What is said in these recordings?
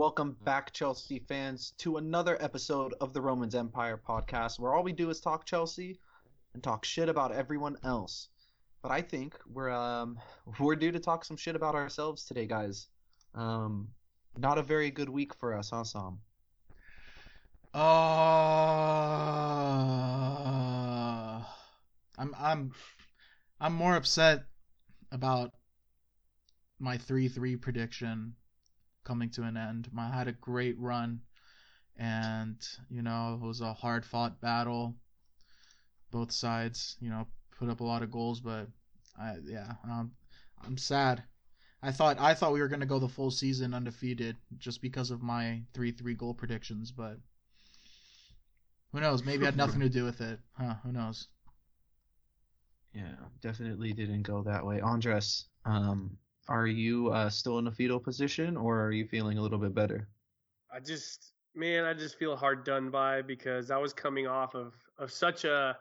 Welcome back, Chelsea fans, to another episode of the Romans Empire podcast, where all we do is talk Chelsea and talk shit about everyone else. But I think we're um we're due to talk some shit about ourselves today, guys. Um, not a very good week for us, huh, Sam? Uh, I'm I'm I'm more upset about my three three prediction coming to an end. I had a great run, and you know it was a hard fought battle. Both sides, you know, put up a lot of goals, but I yeah, um, I'm sad. I thought I thought we were gonna go the full season undefeated just because of my three three goal predictions, but who knows? Maybe it had nothing to do with it. Huh? Who knows? Yeah, definitely didn't go that way. Andres, um, are you uh, still in a fetal position, or are you feeling a little bit better? I just, man, I just feel hard done by because I was coming off of of such a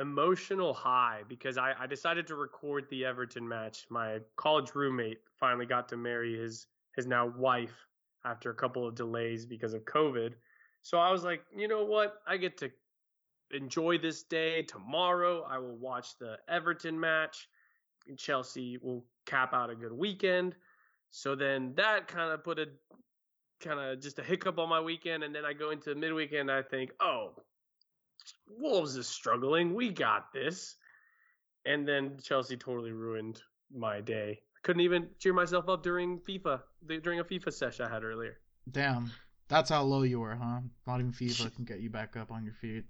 emotional high because I, I decided to record the Everton match. My college roommate finally got to marry his his now wife after a couple of delays because of COVID. So I was like, you know what? I get to enjoy this day. Tomorrow I will watch the Everton match. Chelsea will cap out a good weekend. So then that kind of put a kind of just a hiccup on my weekend. And then I go into midweekend. I think, oh, Wolves is struggling. We got this. And then Chelsea totally ruined my day. I couldn't even cheer myself up during FIFA, during a FIFA session I had earlier. Damn. That's how low you were, huh? Not even FIFA can get you back up on your feet.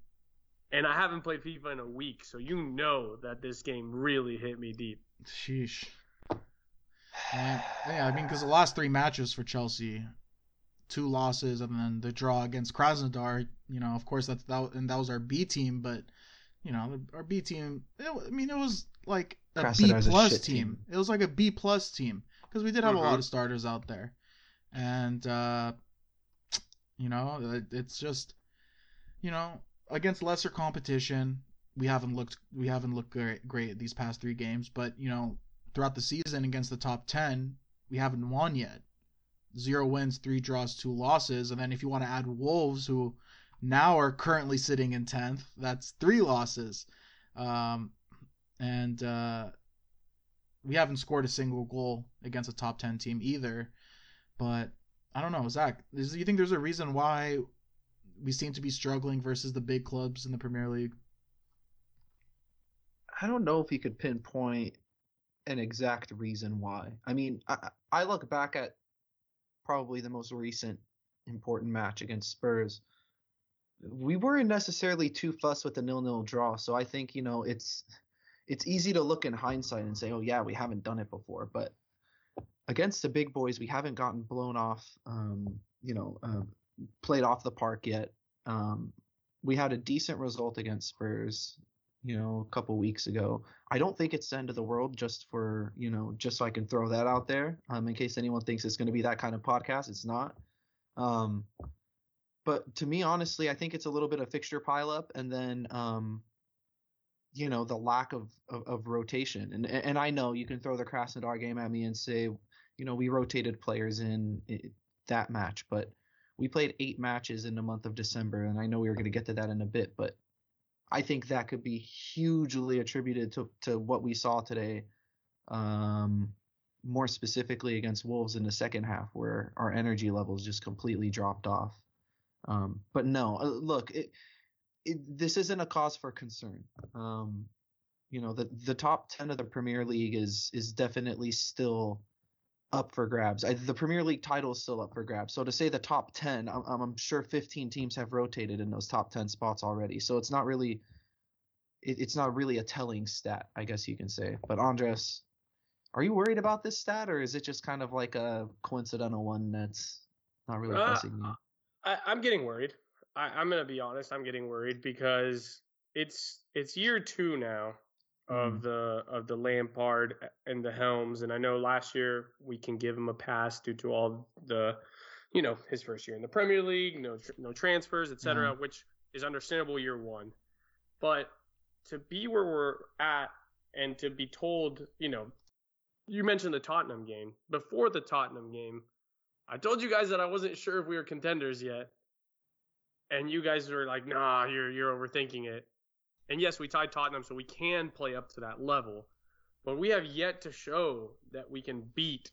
And I haven't played FIFA in a week, so you know that this game really hit me deep. Sheesh. And, yeah, I mean, because the last three matches for Chelsea, two losses, and then the draw against Krasnodar. You know, of course, that's that, and that was our B team, but you know, our B team. It, I mean, it was like a B plus team. team. It was like a B plus team because we did have mm-hmm. a lot mm-hmm. of starters out there, and uh, you know, it, it's just, you know, against lesser competition, we haven't looked we haven't looked great, great these past three games, but you know, throughout the season against the top 10, we haven't won yet. Zero wins, three draws, two losses. And then if you want to add Wolves, who now are currently sitting in 10th, that's three losses. Um, and uh, we haven't scored a single goal against a top 10 team either. But I don't know, Zach, do you think there's a reason why we seem to be struggling versus the big clubs in the Premier League? I don't know if you could pinpoint an exact reason why. I mean, I, I look back at probably the most recent important match against Spurs. We weren't necessarily too fussed with the nil-nil draw, so I think you know it's it's easy to look in hindsight and say, oh yeah, we haven't done it before, but against the big boys, we haven't gotten blown off, um, you know, uh, played off the park yet. Um, we had a decent result against Spurs you know, a couple weeks ago. I don't think it's the end of the world just for, you know, just so I can throw that out there. Um, in case anyone thinks it's going to be that kind of podcast, it's not. Um, but to me, honestly, I think it's a little bit of fixture pileup and then, um, you know, the lack of, of, of rotation. And and I know you can throw the Krasnodar game at me and say, you know, we rotated players in that match, but we played eight matches in the month of December, and I know we were going to get to that in a bit, but I think that could be hugely attributed to, to what we saw today, um, more specifically against Wolves in the second half, where our energy levels just completely dropped off. Um, but no, uh, look, it, it, this isn't a cause for concern. Um, you know, the the top ten of the Premier League is is definitely still up for grabs. I, the Premier League title is still up for grabs. So to say the top 10, I'm, I'm, sure 15 teams have rotated in those top 10 spots already. So it's not really it, it's not really a telling stat, I guess you can say. But Andres, are you worried about this stat or is it just kind of like a coincidental one that's not really uh, pressing you? I, am getting worried. I, I'm gonna be honest, I'm getting worried because it's it's year two now of mm. the of the Lampard and the Helms. And I know last year we can give him a pass due to all the, you know, his first year in the Premier League, no no transfers, etc., mm. Mm-hmm. which is understandable year one. But to be where we're at and to be told, you know, you mentioned the Tottenham game. Before the Tottenham game, I told you guys that I wasn't sure if we were contenders yet. And you guys were like, nah, you're you're overthinking it. And yes, we tied Tottenham, so we can play up to that level. But we have yet to show that we can beat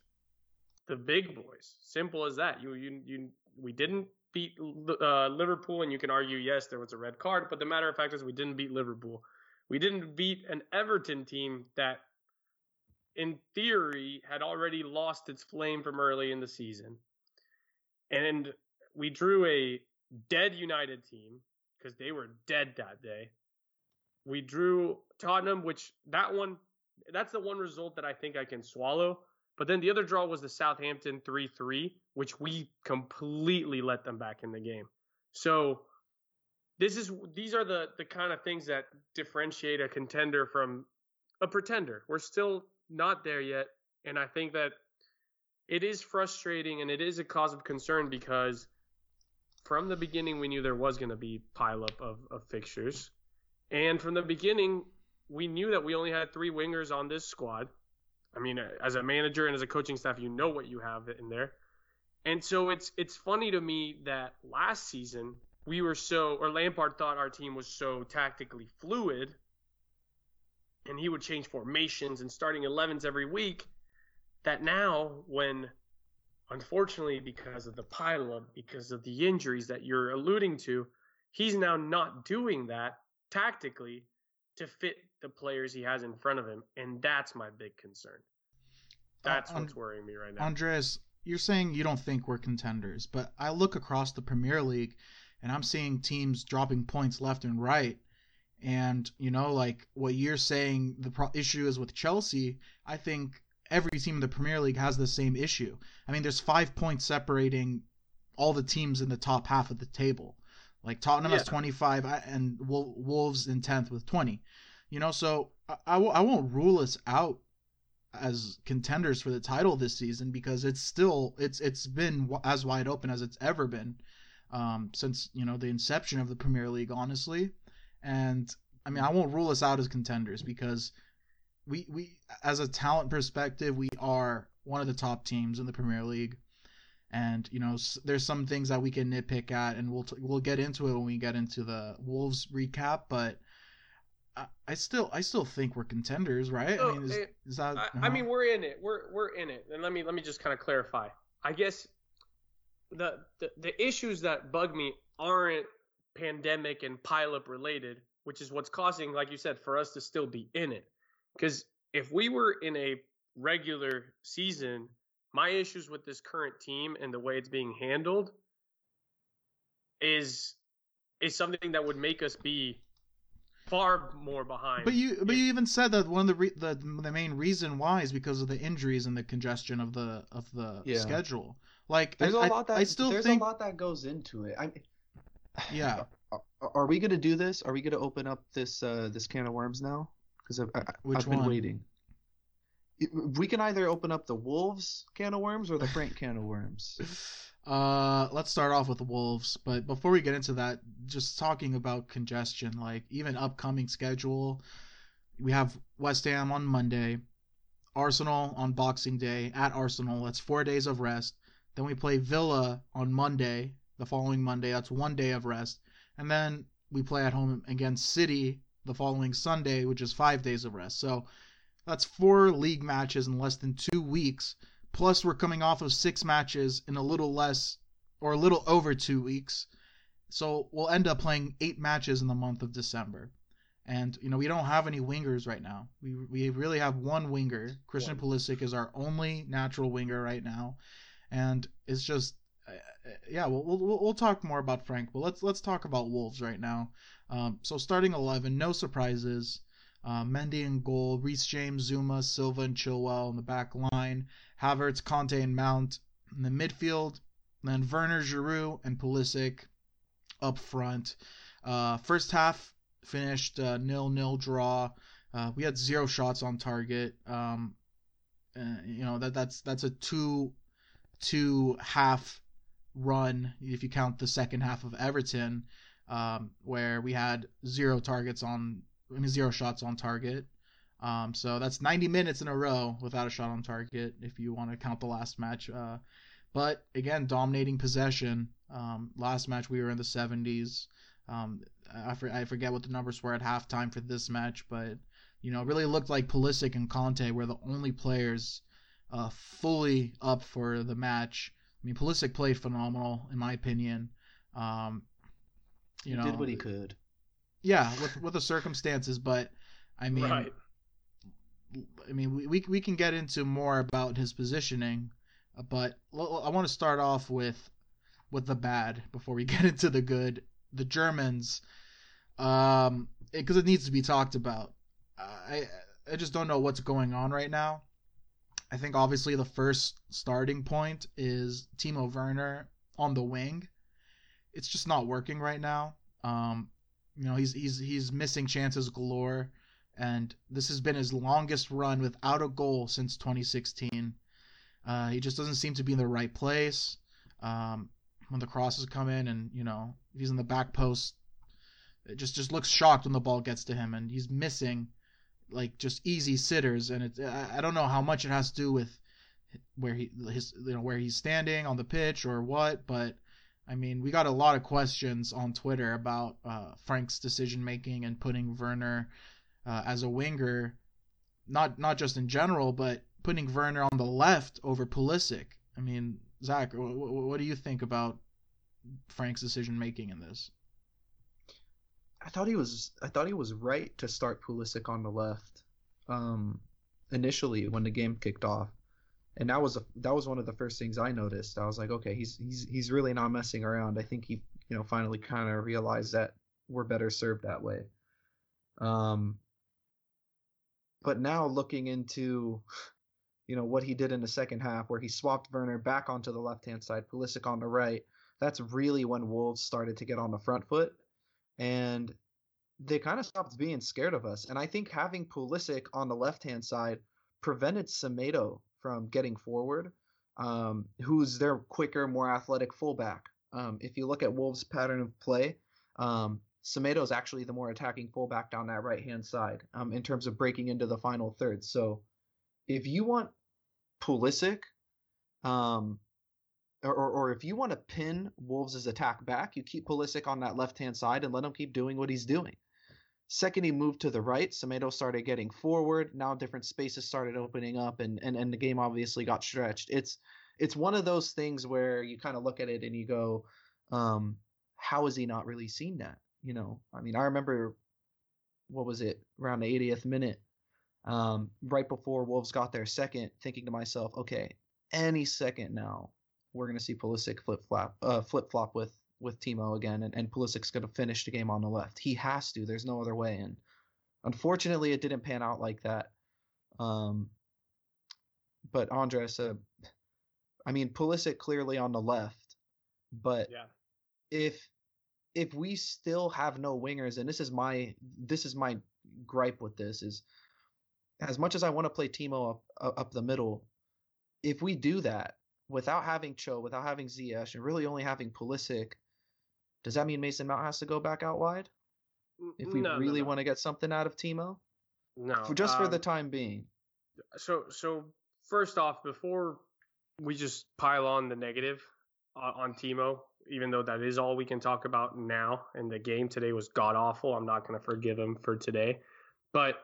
the big boys. Simple as that. You you you we didn't beat uh, Liverpool, and you can argue yes, there was a red card, but the matter of fact is we didn't beat Liverpool. We didn't beat an Everton team that, in theory, had already lost its flame from early in the season, and we drew a dead United team because they were dead that day. We drew Tottenham, which that one, that's the one result that I think I can swallow but then the other draw was the Southampton 3 3, which we completely let them back in the game. So this is these are the the kind of things that differentiate a contender from a pretender. We're still not there yet, and I think that it is frustrating and it is a cause of concern because from the beginning we knew there was going to be pileup of, of fixtures, and from the beginning we knew that we only had three wingers on this squad. I mean, as a manager and as a coaching staff, you know what you have in there. And so it's it's funny to me that last season we were so or Lampard thought our team was so tactically fluid and he would change formations and starting 11s every week that now when unfortunately because of the pileup because of the injuries that you're alluding to he's now not doing that tactically to fit the players he has in front of him, and that's my big concern. That's uh, what's worrying me right now. Andres, you're saying you don't think we're contenders, but I look across the Premier League and I'm seeing teams dropping points left and right. And, you know, like what you're saying the pro- issue is with Chelsea, I think every team in the Premier League has the same issue. I mean, there's five points separating all the teams in the top half of the table. Like Tottenham yeah. has 25 and Wolves in 10th with 20. You know, so I, I, I won't rule us out as contenders for the title this season because it's still it's it's been as wide open as it's ever been um, since you know the inception of the Premier League, honestly. And I mean, I won't rule us out as contenders because we we as a talent perspective, we are one of the top teams in the Premier League. And you know, there's some things that we can nitpick at, and we'll t- we'll get into it when we get into the Wolves recap. But I, still I still think we're contenders, right? I mean, is, it, is that? I, uh-huh. I, mean, we're in it. We're we're in it. And let me let me just kind of clarify. I guess the, the the issues that bug me aren't pandemic and pileup related, which is what's causing, like you said, for us to still be in it. Because if we were in a regular season, my issues with this current team and the way it's being handled is is something that would make us be far more behind. But you but you even said that one of the re- the the main reason why is because of the injuries and the congestion of the of the yeah. schedule. Like there's I, a lot that I still there's think... a lot that goes into it. I yeah. Are, are we gonna do this? Are we gonna open up this uh this can of worms now? Because I've, I, Which I've been one? waiting. We can either open up the wolves can of worms or the Frank can of worms. Uh, let's start off with the Wolves. But before we get into that, just talking about congestion, like even upcoming schedule, we have West Ham on Monday, Arsenal on Boxing Day at Arsenal. That's four days of rest. Then we play Villa on Monday, the following Monday. That's one day of rest. And then we play at home against City the following Sunday, which is five days of rest. So that's four league matches in less than two weeks Plus, we're coming off of six matches in a little less or a little over two weeks. So we'll end up playing eight matches in the month of December. And, you know, we don't have any wingers right now. We, we really have one winger. Christian yeah. Pulisic is our only natural winger right now. And it's just, uh, uh, yeah, we'll, we'll, we'll talk more about Frank, but let's, let's talk about Wolves right now. Um, so starting 11, no surprises. Uh, Mendy in goal, Reece James, Zouma, Silva, and Chilwell in the back line. Havertz, Kanté, and Mount in the midfield. Then Werner, Giroud, and Pulisic up front. Uh, first half finished uh, nil nil draw. Uh, we had zero shots on target. Um, uh, you know that that's that's a two two half run if you count the second half of Everton, um, where we had zero targets on I mean zero shots on target. Um, so that's 90 minutes in a row without a shot on target if you want to count the last match. Uh, but again, dominating possession. Um, last match we were in the 70s. Um, I, I forget what the numbers were at halftime for this match, but you know, really looked like Pulisic and Kanté were the only players uh, fully up for the match. I mean, Pulisic played phenomenal in my opinion. Um, you he know, did what he could. Yeah, with with the circumstances, but I mean, right. I mean, we, we we can get into more about his positioning, but I want to start off with with the bad before we get into the good. The Germans, um, because it, it, needs to be talked about. I I just don't know what's going on right now. I think obviously the first starting point is Timo Werner on the wing. It's just not working right now. Um, you know, he's he's he's missing chances galore, and this has been his longest run without a goal since 2016. Uh, he just doesn't seem to be in the right place. Um, when the crosses come in, and you know, he's in the back post, it just just looks shocked when the ball gets to him, and he's missing like just easy sitters, and it I don't know how much it has to do with where he his you know where he's standing on the pitch or what, but I mean we got a lot of questions on Twitter about uh, Frank's decision making and putting Werner uh, as a winger, not not just in general, but putting Werner on the left over Pulisic. I mean, Zach, w- w- what do you think about Frank's decision making in this? I thought he was I thought he was right to start Pulisic on the left. Um, initially when the game kicked off. And that was a, that was one of the first things I noticed. I was like, okay, he's he's he's really not messing around. I think he you know finally kind of realized that we're better served that way. Um, but now looking into you know what he did in the second half, where he swapped Werner back onto the left hand side, Pulisic on the right. That's really when Wolves started to get on the front foot and they kind of stopped being scared of us. And I think having Pulisic on the left hand side prevented Semedo from getting forward, um, who's their quicker, more athletic fullback. Um, if you look at Wolves' pattern of play, um, Semedo is actually the more attacking fullback down that right hand side um, in terms of breaking into the final third. So if you want Pulisic um, or, or if you want to pin Wolves' attack back, you keep Pulisic on that left hand side and let him keep doing what he's doing. Second, he moved to the right. Semedo started getting forward. Now different spaces started opening up, and, and, and the game obviously got stretched. It's it's one of those things where you kind of look at it and you go, um, how has he not really seen that? You know, I mean, I remember what was it around the 80th minute, um, right before Wolves got their second, thinking to myself, okay, any second now, we're going to see Pulisic flip flop uh, flip flop with with Timo again, and, and Pulisic's going to finish the game on the left. He has to. There's no other way. And unfortunately, it didn't pan out like that. Um, but Andres, uh, I mean, Pulisic clearly on the left, but yeah. if if we still have no wingers, and this is my this is my gripe with this is, as much as I want to play Timo up up the middle, if we do that, without having Cho, without having Ziyech, and really only having Pulisic, does that mean Mason Mount has to go back out wide? If we no, really no, no. want to get something out of Timo? No. For, just um, for the um, time being. So so first off, before we just pile on the negative uh, on Timo, even though that is all we can talk about now, and the game today was god awful. I'm not going to forgive him for today, but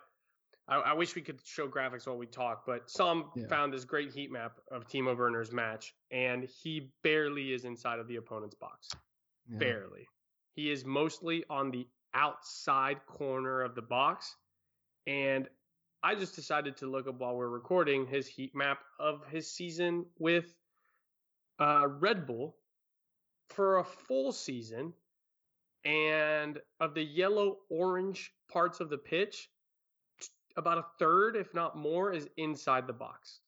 I, I, wish we could show graphics while we talk, but some yeah. found this great heat map of Timo Werner's match, and he barely is inside of the opponent's box. Yeah. Barely. He is mostly on the outside corner of the box. And I just decided to look up while we're recording his heat map of his season with uh, Red Bull for a full season. And of the yellow orange parts of the pitch, about a third, if not more, is inside the box.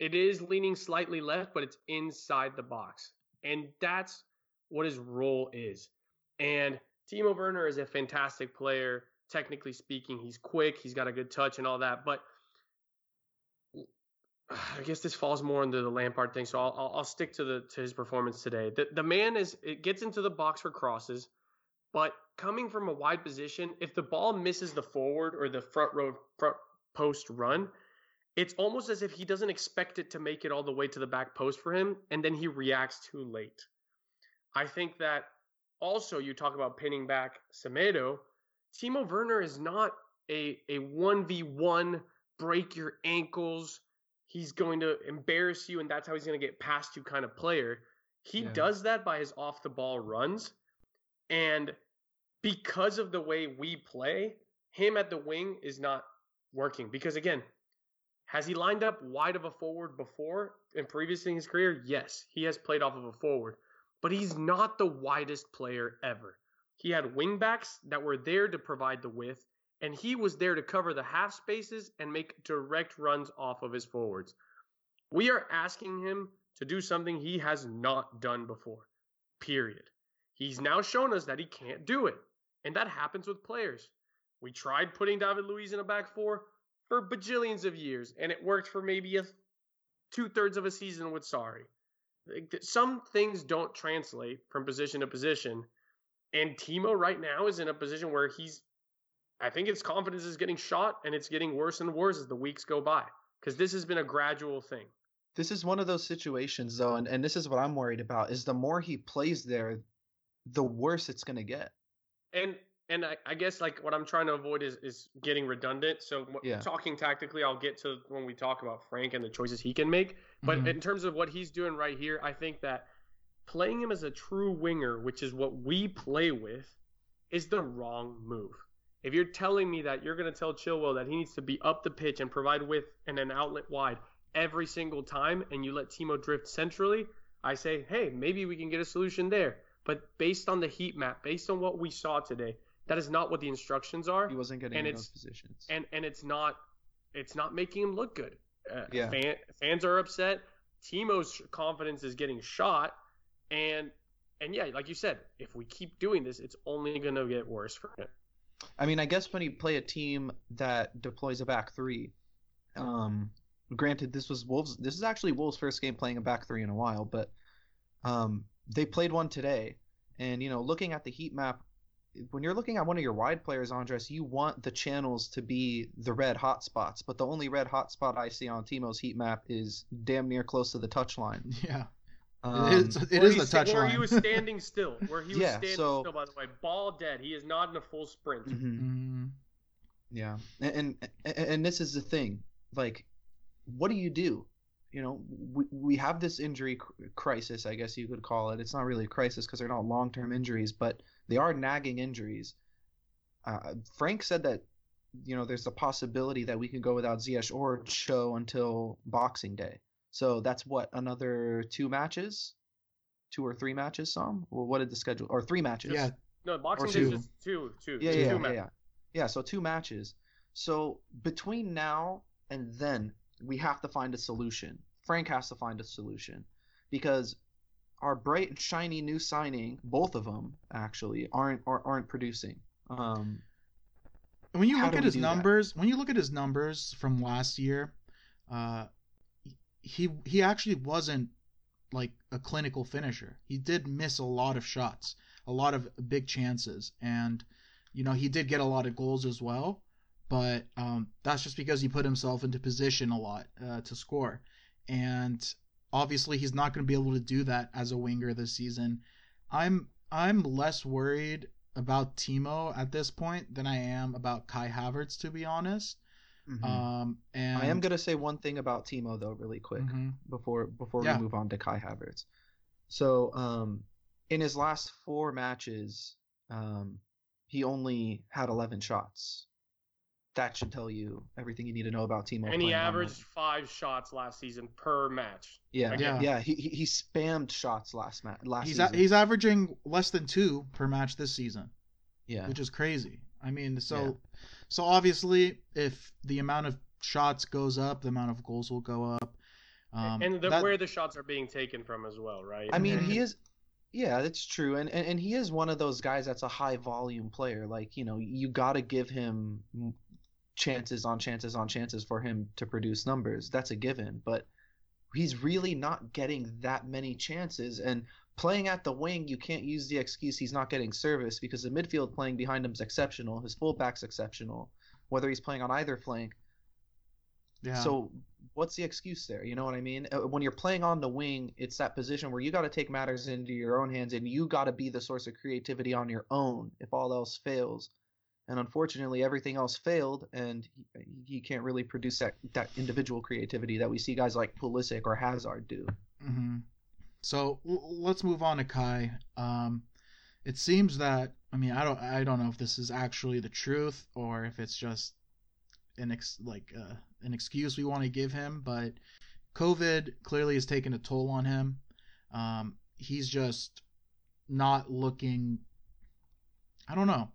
It is leaning slightly left, but it's inside the box. And that's what his role is. And Timo Werner is a fantastic player, technically speaking. He's quick, he's got a good touch and all that. But I guess this falls more into the Lampard thing, so I'll, I'll, stick to the to his performance today. The, the man is it gets into the box for crosses, but coming from a wide position, if the ball misses the forward or the front row front post run, it's almost as if he doesn't expect it to make it all the way to the back post for him, and then he reacts too late. I think that also you talk about pinning back Semedo. Timo Werner is not a a one v one break your ankles. He's going to embarrass you, and that's how he's going to get past you kind of player. He Yeah. does that by his off the ball runs, and because of the way we play, him at the wing is not working. Because again, has he lined up wide of a forward before in previous in his career? Yes, he has played off of a forward, but he's not the widest player ever. He had wingbacks that were there to provide the width, and he was there to cover the half spaces and make direct runs off of his forwards. We are asking him to do something he has not done before. Period. He's now shown us that he can't do it, and that happens with players. We tried putting David Luiz in a back four for bajillions of years, and it worked for maybe a two thirds of a season with Sorry. Some things don't translate from position to position, and Timo right now is in a position where he's, I think his confidence is getting shot, and it's getting worse and worse as the weeks go by because this has been a gradual thing. This is one of those situations though, and, and this is what I'm worried about, is the more he plays there, the worse it's gonna get. and and I, I guess like what I'm trying to avoid is is getting redundant. So Yeah. talking tactically, I'll get to when we talk about Frank and the choices he can make. But Mhm. in terms of what he's doing right here, I think that playing him as a true winger, which is what we play with, is the wrong move. If you're telling me that you're going to tell Chilwell that he needs to be up the pitch and provide width and an outlet wide every single time, and you let Timo drift centrally, I say, hey, maybe we can get a solution there. But based on the heat map, based on what we saw today, that is not what the instructions are He wasn't getting And those positions. and and it's not it's not making him look good. Uh, Yeah. fan, fans are upset. Timo's confidence is getting shot, and and yeah, like you said, if we keep doing this, it's only going to get worse for him. I mean, I guess when you play a team that deploys a back three, um, granted this was Wolves. This is actually Wolves' first game playing a back three in a while, but um, they played one today. And you know, looking at the heat map, when you're looking at one of your wide players, Andres, you want the channels to be the red hot spots. But the only red hot spot I see on Timo's heat map is damn near close to the touch line. Yeah, Um, it is. It Where is he the sta- touch Where line. he was standing still. Where he was Yeah, standing so- still. By the way, ball dead. He is not in a full sprint. mhm. Mhm. Yeah, and, and and this is the thing, like, what do you do? You know, we we have this injury crisis, I guess you could call it. It's not really a crisis because they're not long term injuries, but they are nagging injuries. Uh, Frank said that, you know, there's a possibility that we could go without Ziyech or Cho until Boxing Day. So that's what another two matches, two or three matches. Some. Well, what did the schedule? Or three matches? Yeah, No, boxing two. day is just two, two, Yeah, two yeah, yeah, yeah. Yeah, so two matches. So between now and then, we have to find a solution. Frank has to find a solution because our bright and shiny new signing, both of them actually, aren't aren't, aren't producing. Um, when you look at his do that? numbers, when you look at his numbers from last year, uh, he he actually wasn't like a clinical finisher. He did miss a lot of shots, a lot of big chances, and you know he did get a lot of goals as well. But um, that's just because he put himself into position a lot uh, to score, and obviously he's not going to be able to do that as a winger this season. I'm I'm less worried about Timo at this point than I am about Kai Havertz, to be honest. Um, and I am gonna say one thing about Timo though, really quick. Mhm. before before Yeah. we move on to Kai Havertz. So, um, in his last four matches, um, he only had 11 shots. That should tell you everything you need to know about Timo. And he averaged the- five shots last season per match. Yeah, again. yeah, He, he he spammed shots last match. Last He's a, season. he's averaging less than two per match this season, yeah, which is crazy. I mean, so Yeah. so obviously, if the amount of shots goes up, the amount of goals will go up. Um, and the, that- where the shots are being taken from as well, right? I mean, he is. Yeah, that's true, and, and and he is one of those guys that's a high volume player. Like you know, you got to give him m- chances on chances on chances for him to produce numbers. That's a given, but he's really not getting that many chances. And playing at the wing, you can't use the excuse he's not getting service because the midfield playing behind him is exceptional. His fullback's exceptional. Whether he's playing on either flank, Yeah. So what's the excuse there? You know what I mean? Uh, When you're playing on the wing, it's that position where you got to take matters into your own hands and you got to be the source of creativity on your own if all else fails. And unfortunately, everything else failed, and he, he can't really produce that, that individual creativity that we see guys like Pulisic or Hazard do. hmm So l- let's move on to Kai. Um, it seems that I mean I don't I don't know if this is actually the truth or if it's just an ex- like uh, an excuse we want to give him, but COVID clearly has taken a toll on him. Um, he's just not looking. I don't know.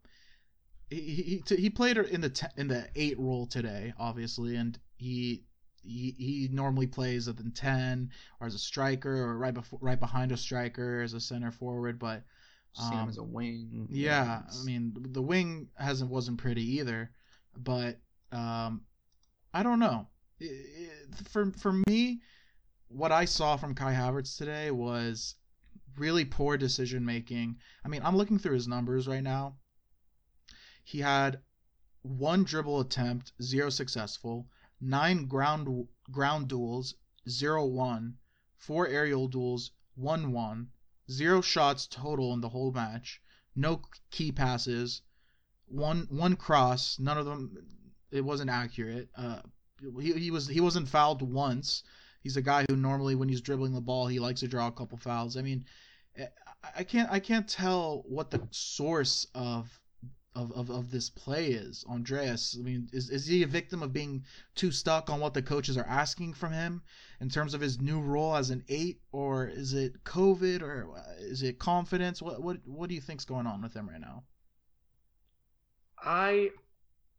He he, he- he played in the te- in the eight role today, obviously, and he he he normally plays at the ten or as a striker or right before right behind a striker as a center forward, but Um, as a wing. yeah, I mean the wing hasn't wasn't pretty either, but um, I don't know. I- I- for for me, what I saw from Kai Havertz today was really poor decision making. I mean, I'm looking through his numbers right now. He had one dribble attempt, zero successful, nine ground ground duels, zero one, four aerial duels, one one, zero shots total in the whole match, no key passes, one one cross, none of them it wasn't accurate. Uh, he, he was he wasn't fouled once. He's a guy who normally when he's dribbling the ball he likes to draw a couple fouls. I mean, I- I can't I can't tell what the source of of, of, of this play is. Andreas, I mean, is, is he a victim of being too stuck on what the coaches are asking from him in terms of his new role as an eight, or is it COVID, or uh, is it confidence? What what what do you think's going on with him right now? I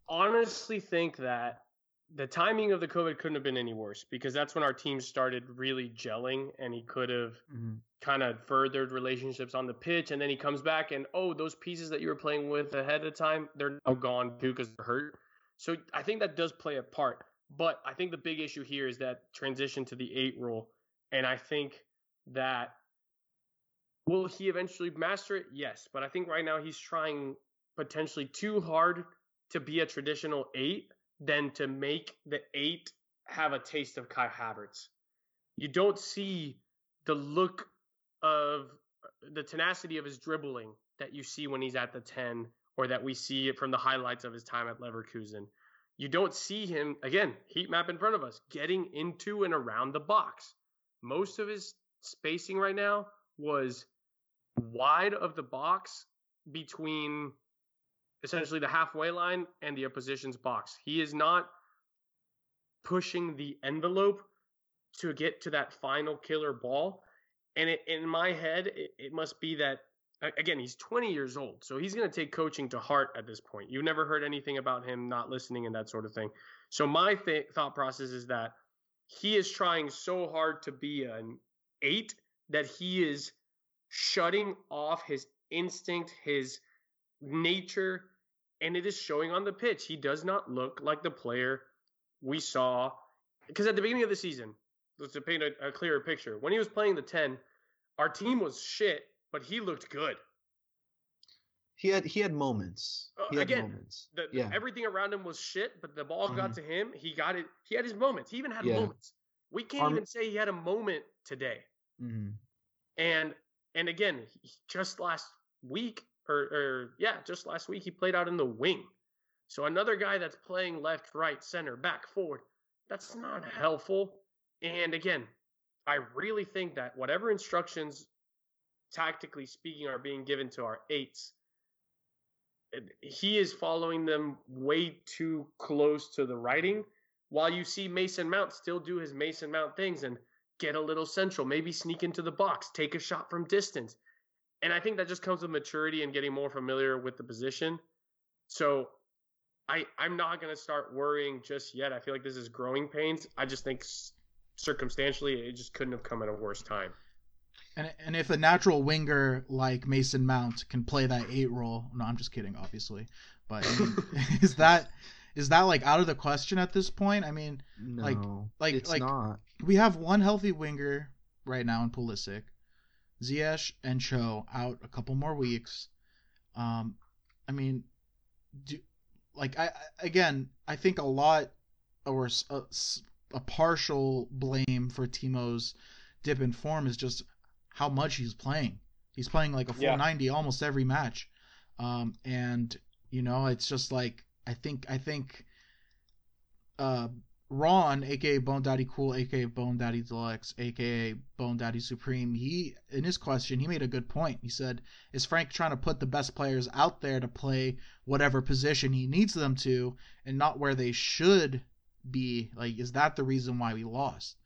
honestly think that the timing of the COVID couldn't have been any worse because that's when our team started really gelling and he could have Mhm. kind of furthered relationships on the pitch and then he comes back and oh those pieces that you were playing with ahead of time they're now gone too because they're hurt. So i think that does play a part but i think the big issue here is that transition to the eight rule and i think that will he eventually master it? Yes but i think right now he's trying potentially too hard to be a traditional eight than to make the eight have a taste of kai havertz you don't see the look of the tenacity of his dribbling that you see when he's at the 10 or that we see it from the highlights of his time at Leverkusen. You don't see him, again, heat map in front of us, getting into and around the box. Most of his spacing right now was wide of the box between essentially the halfway line and the opposition's box. He is not pushing the envelope to get to that final killer ball. And it, in my head, it, it must be that again, he's 20 years old, so he's going to take coaching to heart at this point. You've never heard anything about him not listening and that sort of thing. So my th- thought process is that he is trying so hard to be an eight that he is shutting off his instinct, his nature, and it is showing on the pitch. He does not look like the player we saw because at the beginning of the season, let's paint a, a clearer picture. When he was playing the 10, our team was shit, but he looked good. He had he had moments. Uh, He had again, moments. The, yeah. Everything around him was shit, but the ball got Mhm. to him. He got it. He had his moments. He even had Yeah. moments. We can't Arm- even say he had a moment today. hmm And and again, just last week, or, or yeah, just last week, he played out in the wing. So another guy that's playing left, right, center, back, forward, that's not helpful. And again, I really think that whatever instructions, tactically speaking, are being given to our eights, he is following them way too close to the writing. While you see Mason Mount still do his Mason Mount things and get a little central, maybe sneak into the box, take a shot from distance. And I think that just comes with maturity and getting more familiar with the position. So I I'm not going to start worrying just yet. I feel like this is growing pains. I just think circumstantially it just couldn't have come at a worse time. And and if a natural winger like Mason Mount can play that eight role, no, I'm just kidding, obviously. But I mean, is that is that like out of the question at this point? I mean, No, Like- like- it's like- not. we have one healthy winger right now in Pulisic, Ziyech and Cho out a couple more weeks. Um, I mean, do, like I I- again, I think a lot or a, a partial blame for Timo's dip in form is just how much he's playing. He's playing like a 490 yeah. almost every match. Um, and you know, it's just like I think I think uh, Ron, aka Bone Daddy Cool, aka Bone Daddy Deluxe, aka Bone Daddy Supreme, he in his question he made a good point. He said, "Is Frank trying to put the best players out there to play whatever position he needs them to, and not where they should be? Like, is that the reason why we lost?"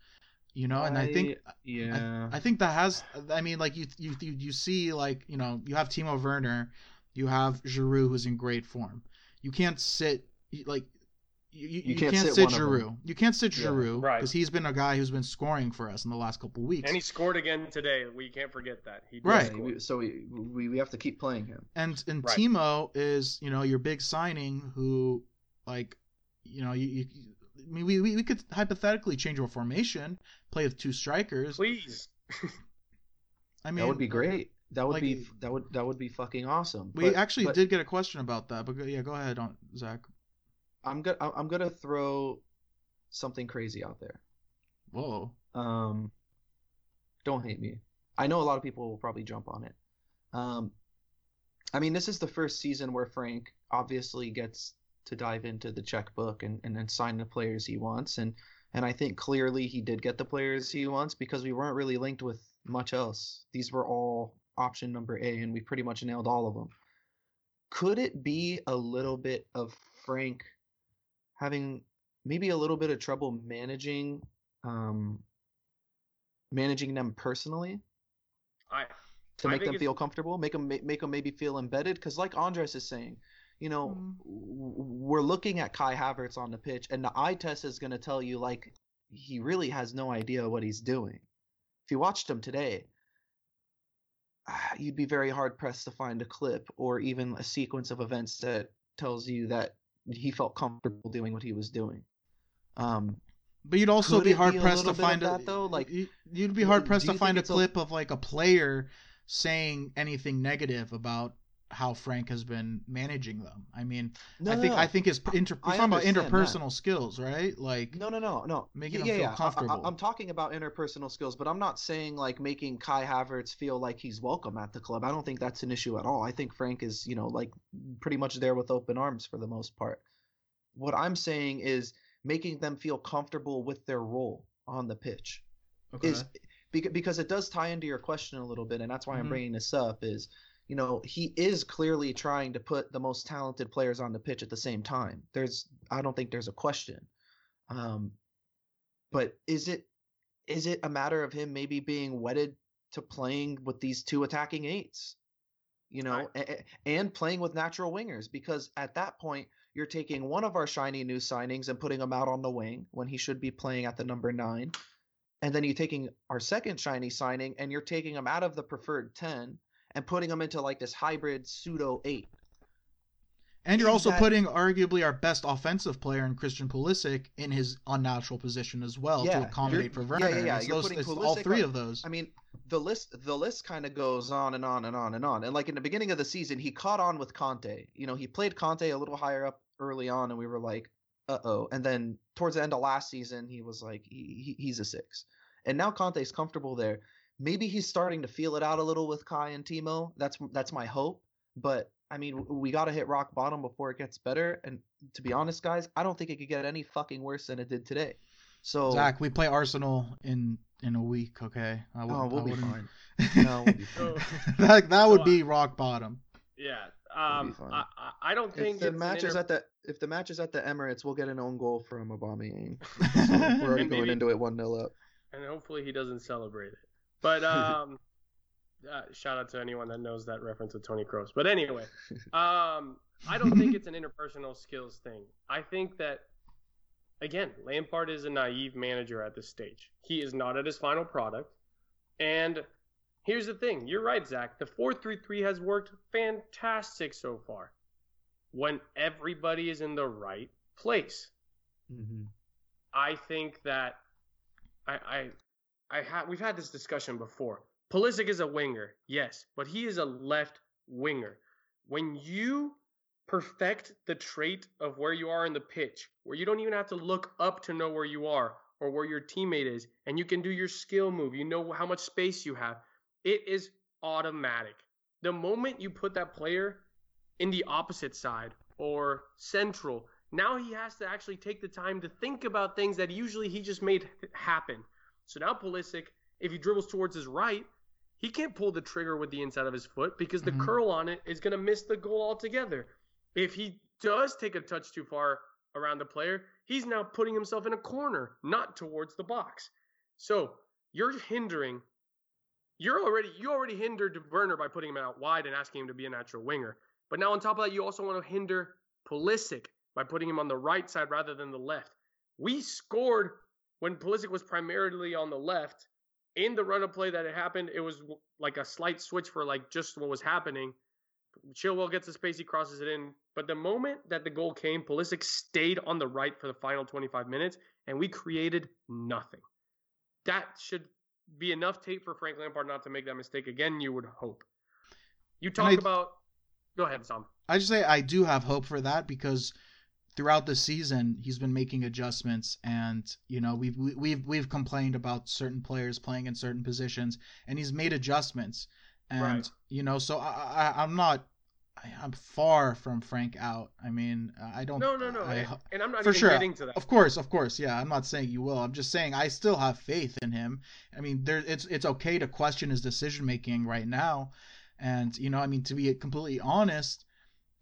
You know, and I, I think yeah, I, I, think that has. I mean, like you you you see like you know you have Timo Werner, you have Giroud who's in great form. You can't sit like you, you, you, can't, can't, sit, sit Giroud. You can't sit yeah, Giroud right. because he's been a guy who's been scoring for us in the last couple weeks. And he scored again today. We can't forget that. He right. We, so we, we we have to keep playing him. And and right. Timo is you know your big signing who like you know you, you I mean we, we we could hypothetically change our formation, play with two strikers. Please. I mean that would be great. That would like, be that would that would be fucking awesome. We but, actually but, did get a question about that, but yeah, go ahead, on Zach. I'm gonna I'm gonna throw something crazy out there. Whoa. Um, don't hate me. I know a lot of people will probably jump on it. Um, I mean, this is the first season where Frank obviously gets to dive into the checkbook and, and, and sign the players he wants. And, and I think clearly he did get the players he wants because we weren't really linked with much else. These were all option number A, and we pretty much nailed all of them. Could it be a little bit of Frank having maybe a little bit of trouble managing um, managing them personally. I to make them feel comfortable, make them make them maybe feel embedded. Because like Andres is saying, you know, mm. we're looking at Kai Havertz on the pitch, and the eye test is going to tell you like he really has no idea what he's doing. If you watched him today, you'd be very hard pressed to find a clip or even a sequence of events that tells you that he felt comfortable doing what he was doing. Um, but you'd also be hard pressed to find a, that though. Like you'd be hard pressed to find a clip a... of like a player saying anything negative about how Frank has been managing them. I mean, no, I think no. I think his inter, you're talking about interpersonal that. skills, right? Like no, no, no, no, making yeah, them feel yeah. comfortable. I, am talking about interpersonal skills, but I'm not saying like making Kai Havertz feel like he's welcome at the club. I don't think that's an issue at all. I think Frank is, you know, like pretty much there with open arms for the most part. What I'm saying is making them feel comfortable with their role on the pitch. Okay. Is because it does tie into your question a little bit, and that's why mm-hmm. I'm bringing this up. Is you know he is clearly trying to put the most talented players on the pitch at the same time. There's I don't think there's a question. Um, but is it is it a matter of him maybe being wedded to playing with these two attacking eights? You know, right. and, and playing with natural wingers because at that point you're taking one of our shiny new signings and putting him out on the wing when he should be playing at the number nine. And then you're taking our second shiny signing and you're taking him out of the preferred 10 and putting him into like this hybrid pseudo 8. And you're also that... putting arguably our best offensive player in Christian Pulisic in his unnatural position as well yeah, to accommodate for Werner. Yeah, yeah, yeah. You're those, putting all three on, of those. I mean, the list the list kind of goes on and on and on and on. And like in the beginning of the season, he caught on with Kanté. You know, he played Kanté a little higher up early on, and we were like, uh oh. And then towards the end of last season, he was like, he, he, he's a six. And now Kanté's comfortable there. Maybe he's starting to feel it out a little with Kai and Timo. That's that's my hope. But I mean, we got to hit rock bottom before it gets better. And to be honest, guys, I don't think it could get any fucking worse than it did today. So Zach, we play Arsenal in in a week. Okay. I oh, we'll I be fine. no, we'll be fine. that that would be rock bottom. Yeah, um, I, I don't think if the match is inter- at the if the match is at the Emirates, we'll get an own goal from Aubameyang. So we're already going into it one 0 up. And hopefully he doesn't celebrate it. But um, uh, shout out to anyone that knows that reference with Toni Kroos. But anyway, um, I don't think it's an interpersonal skills thing. I think that again, Lampard is a naive manager at this stage. He is not at his final product, and Here's the thing. You're right, Zach. The 4-3-3 has worked fantastic so far. When everybody is in the right place. Mm-hmm. I think that I I ha- we've had this discussion before. Pulisic is a winger, yes, but he is a left winger. When you perfect the trait of where you are in the pitch, where you don't even have to look up to know where you are or where your teammate is, and you can do your skill move. You know how much space you have. It is automatic. The moment you put that player in the opposite side or central, now he has to actually take the time to think about things that usually he just made happen. So now Pulisic, if he dribbles towards his right, he can't pull the trigger with the inside of his foot because the mm-hmm. curl on it is going to miss the goal altogether. If he does take a touch too far around the player, he's now putting himself in a corner, not towards the box. So you're hindering. You're already you already hindered Werner by putting him out wide and asking him to be a natural winger. But now on top of that, you also want to hinder Pulisic by putting him on the right side rather than the left. We scored when Pulisic was primarily on the left. In the run of play that it happened, it was like a slight switch for like just what was happening. Chilwell gets the space, he crosses it in. But the moment that the goal came, Pulisic stayed on the right for the final 25 minutes, and we created nothing. That should be enough tape for Frank Lampard not to make that mistake again. You would hope. You talk I, about. Go ahead, Sam. I just say I do have hope for that because throughout the season he's been making adjustments and you know we've we've we've complained about certain players playing in certain positions and he's made adjustments and right. you know so I, I i'm not I'm far from Frank out. I mean, I don't. No, no, no. I, and I'm not for sure. getting to that. Of course, of course. Yeah, I'm not saying you will. I'm just saying I still have faith in him. I mean, there. It's it's okay to question his decision making right now, and you know, I mean, to be completely honest,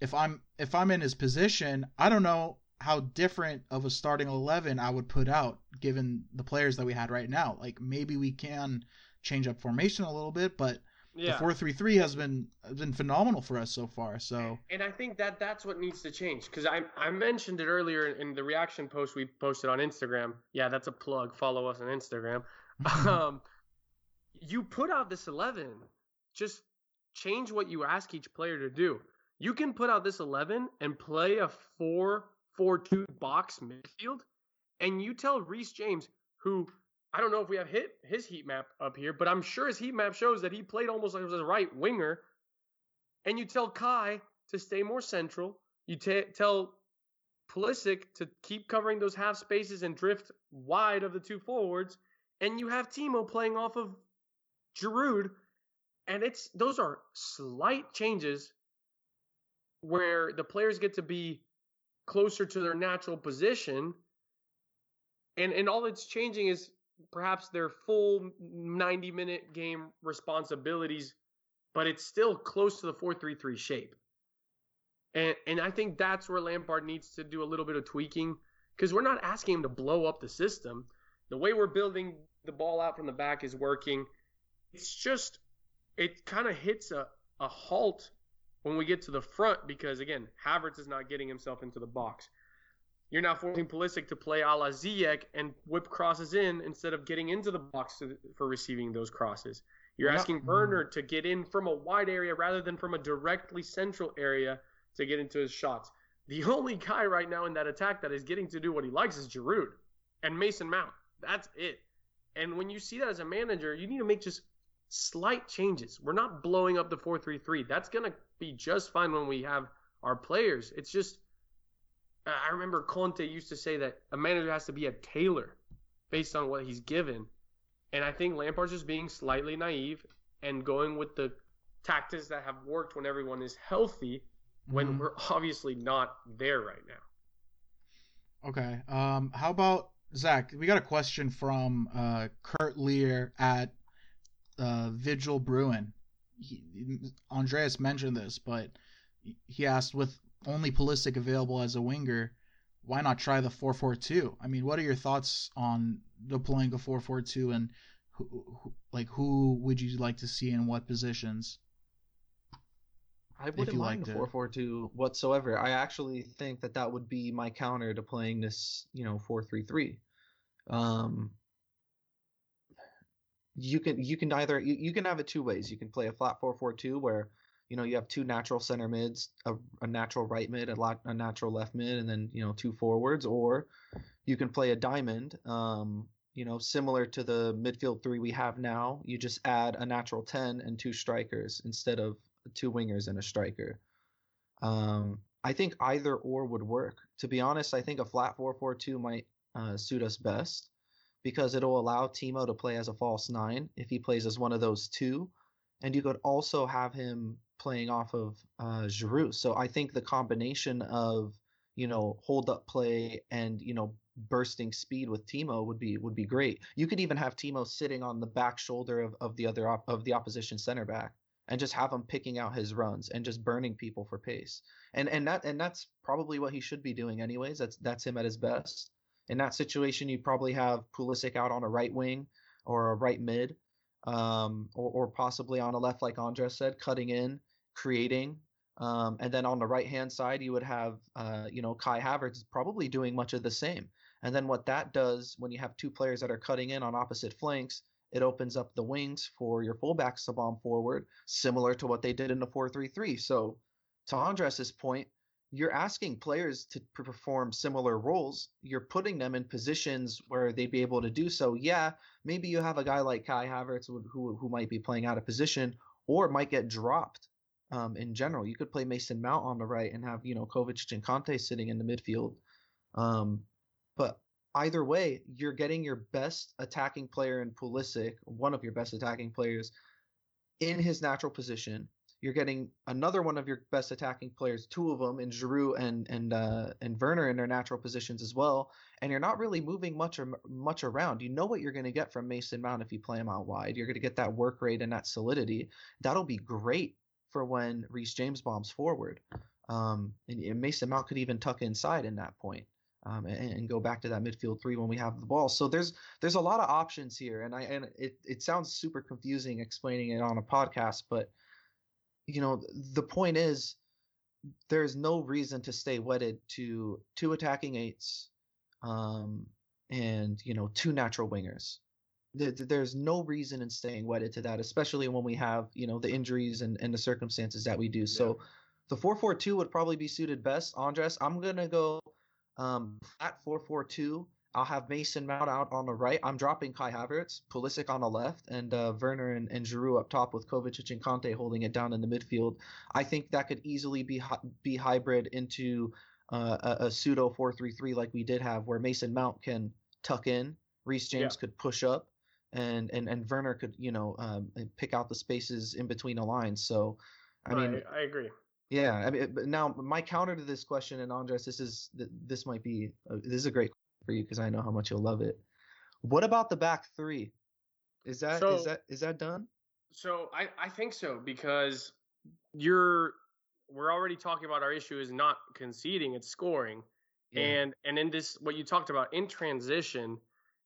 if I'm if I'm in his position, I don't know how different of a starting 11 I would put out given the players that we had right now. Like maybe we can change up formation a little bit, but yeah. the 433 has been has been phenomenal for us so far. So And I think that that's what needs to change cuz I I mentioned it earlier in the reaction post we posted on Instagram. Yeah, that's a plug. Follow us on Instagram. um you put out this 11. Just change what you ask each player to do. You can put out this 11 and play a 4 4 2 box midfield, and you tell Reece James, who I don't know if we have hit his heat map up here, but I'm sure his heat map shows that he played almost like a right winger. And you tell Kai to stay more central. You t- tell Pulisic to keep covering those half spaces and drift wide of the two forwards. And you have Timo playing off of Giroud. And it's those are slight changes where the players get to be closer to their natural position. And and all that's changing is perhaps their full 90 minute game responsibilities, but it's still close to the 4-3-3 shape. And and I think that's where Lampard needs to do a little bit of tweaking because we're not asking him to blow up the system. The way we're building the ball out from the back is working. It's just it kind of hits a, a halt when we get to the front because again, Havertz is not getting himself into the box. You're now forcing Pulisic to play a la Ziyech and whip crosses in instead of getting into the box to, for receiving those crosses. You're asking Werner to get in from a wide area rather than from a directly central area to get into his shots. The only guy right now in that attack that is getting to do what he likes is Giroud and Mason Mount. That's it. And when you see that as a manager, you need to make just slight changes. We're not blowing up the 433. That's going to be just fine when we have our players. It's just, I remember Conte used to say that a manager has to be a tailor based on what he's given. And I think Lampard's just being slightly naive and going with the tactics that have worked when everyone is healthy when mm-hmm. we're obviously not there right now. Okay. Um, how about Zach? We got a question from uh, Kurt Lear at uh, Vigil Bruin. He, Andreas mentioned this, but he asked with only Pulisic available as a winger, why not try the 4-4-2? I mean, what are your thoughts on deploying a 4-4-2 and who, who, like who would you like to see in what positions? I wouldn't mind the 4-4-2 whatsoever. I actually think that that would be my counter to playing this, you know, 4-3-3. Um, you can you can either you, you can have it two ways. You can play a flat four four two where you know you have two natural center mids, a, a natural right mid, a, lot, a natural left mid, and then you know two forwards, or you can play a diamond. Um, you know, similar to the midfield three we have now. You just add a natural ten and two strikers instead of two wingers and a striker. Um, I think either or would work. To be honest, I think a flat 4-4-2 might uh, suit us best because it'll allow Timo to play as a false nine if he plays as one of those two, and you could also have him playing off of uh, Giroud. So I think the combination of you know hold up play and you know bursting speed with Timo would be would be great. You could even have Timo sitting on the back shoulder of, of the other op- of the opposition center back and just have him picking out his runs and just burning people for pace. And and that and that's probably what he should be doing anyways. That's that's him at his best. In that situation, you probably have Pulisic out on a right wing or a right mid, um, or, or possibly on a left, like Andres said, cutting in, creating. Um, and then on the right hand side, you would have, uh, you know, Kai Havertz probably doing much of the same. And then what that does when you have two players that are cutting in on opposite flanks, it opens up the wings for your fullbacks to bomb forward, similar to what they did in the 4-3-3. So to Andres's point, you're asking players to perform similar roles. You're putting them in positions where they'd be able to do so. Yeah, maybe you have a guy like Kai Havertz who who, who might be playing out of position or might get dropped. Um, in general, you could play Mason Mount on the right and have you know Kovacic and Kanté sitting in the midfield. Um, but either way, you're getting your best attacking player in Pulisic, one of your best attacking players, in his natural position. You're getting another one of your best attacking players, two of them in Giroud and and uh, and Werner in their natural positions as well, and you're not really moving much or much around. You know what you're going to get from Mason Mount if you play him out wide. You're going to get that work rate and that solidity. That'll be great for when Reece James bombs forward. Um, and, and Mason Mount could even tuck inside in that point um, and, and, go back to that midfield three when we have the ball. So there's there's a lot of options here, and I and it it sounds super confusing explaining it on a podcast, but you know the point is there's no reason to stay wedded to two attacking eights, um, and you know two natural wingers. There's no reason in staying wedded to that, especially when we have you know the injuries and, and the circumstances that we do. Yeah. So the 4-4-2 would probably be suited best. Andres, I'm gonna go um, flat 4-4-2. I'll have Mason Mount out on the right. I'm dropping Kai Havertz, Pulisic on the left, and uh, Werner and, and Giroud up top with Kovacic and Kanté holding it down in the midfield. I think that could easily be be hybrid into uh, a, a, pseudo 4-3-3 like we did have, where Mason Mount can tuck in, Reece James yeah. could push up, and and and Werner could you know um, pick out the spaces in between the lines. So, I mean, I agree. Yeah, I mean, but now my counter to this question, and Andres, this is this might be uh, this is a great for you because I know how much you'll love it. What about the back three? Is that so, is that is that done? So I I think so because you're we're already talking about our issue is not conceding, it's scoring. Yeah. And and in this what you talked about in transition,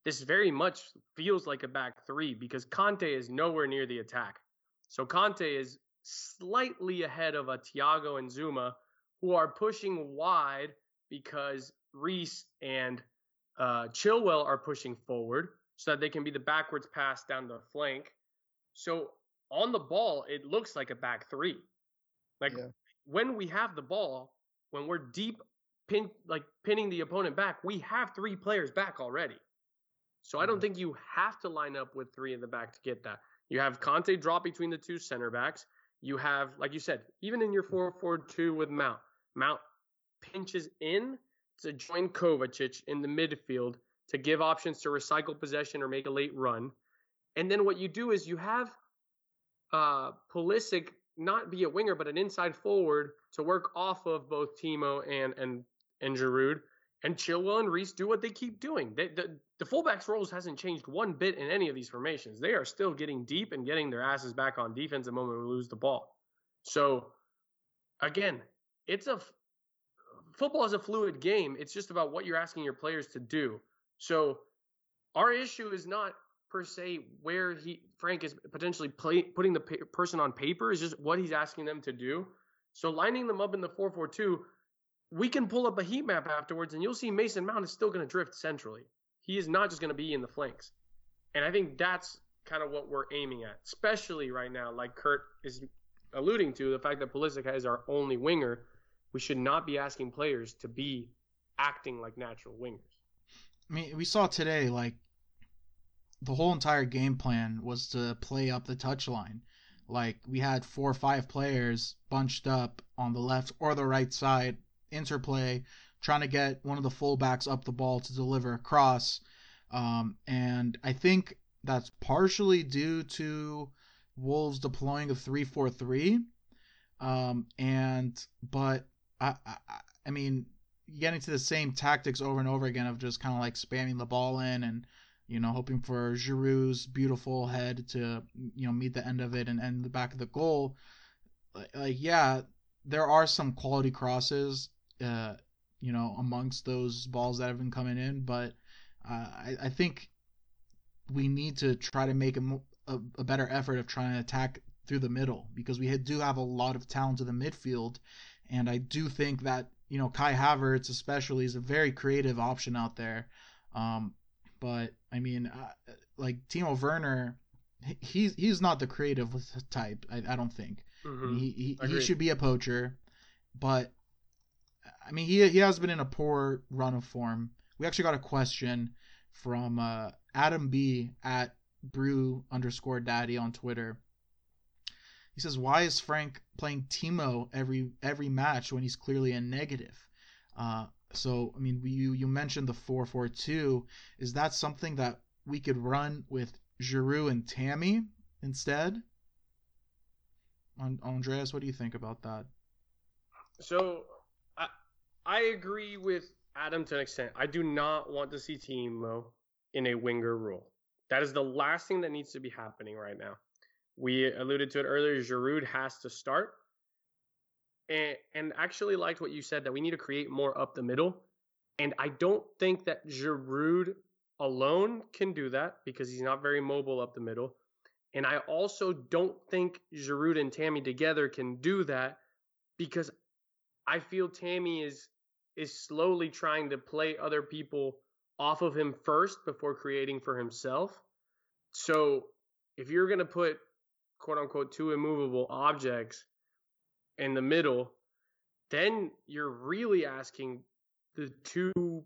this very much feels like a back three because Kanté is nowhere near the attack. So Kanté is slightly ahead of a Thiago and Zouma who are pushing wide because Reece and uh, Chilwell are pushing forward so that they can be the backwards pass down the flank. So on the ball, it looks like a back three. Like yeah. when we have the ball, when we're deep pin like pinning the opponent back, we have three players back already. So I don't mm-hmm. think you have to line up with three in the back to get that. You have Kanté drop between the two center backs. You have, like you said, even in your 4 4 2 with Mount, Mount pinches in to join Kovacic in the midfield to give options to recycle possession or make a late run. And then what you do is you have uh, Pulisic not be a winger, but an inside forward to work off of both Timo and and and Giroud. And Chilwell and Reece do what they keep doing. They, the, the fullbacks roles hasn't changed one bit in any of these formations. They are still getting deep and getting their asses back on defense the moment we lose the ball. So again, it's a football is a fluid game. It's just about what you're asking your players to do. So our issue is not per se where he Frank is potentially play, putting the person on paper is just what he's asking them to do. So lining them up in the 4-4-2, we can pull up a heat map afterwards and you'll see Mason Mount is still going to drift centrally. He is not just going to be in the flanks. And I think that's kind of what we're aiming at, especially right now, like Kurt is alluding to, the fact that Pulisic is our only winger. We should not be asking players to be acting like natural wingers. I mean, we saw today, like, the whole entire game plan was to play up the touchline. Like, we had four or five players bunched up on the left or the right side interplay, trying to get one of the fullbacks up the ball to deliver a cross. Um, and I think that's partially due to Wolves deploying a 3 4 3. Um, and, but I, I, I mean, getting to the same tactics over and over again of just kind of like spamming the ball in and, you know, hoping for Giroud's beautiful head to, you know, meet the end of it and end the back of the goal. Like, like yeah, there are some quality crosses, uh, you know, amongst those balls that have been coming in, but uh, I, I think we need to try to make a, a, a, better effort of trying to attack through the middle because we do have a lot of talent in the midfield, and I do think that you know Kai Havertz especially is a very creative option out there. Um, but I mean, uh, like Timo Werner, he's he's not the creative type. I, I don't think mm-hmm. he he, he should be a poacher, but I mean he he has been in a poor run of form. We actually got a question from uh, Adam B at brew underscore daddy on Twitter. He says, "Why is Frank playing Timo every every match when he's clearly a negative?" Uh, so, I mean, you you mentioned the four four two. Is that something that we could run with Giroud and Tammy instead? Andreas, what do you think about that? So, I I agree with Adam to an extent. I do not want to see Timo in a winger role. That is the last thing that needs to be happening right now. We alluded to it earlier. Giroud has to start. And, and actually liked what you said that we need to create more up the middle. And I don't think that Giroud alone can do that because he's not very mobile up the middle. And I also don't think Giroud and Tammy together can do that because I feel Tammy is is slowly trying to play other people off of him first before creating for himself. So if you're going to put quote unquote two immovable objects in the middle, then you're really asking the two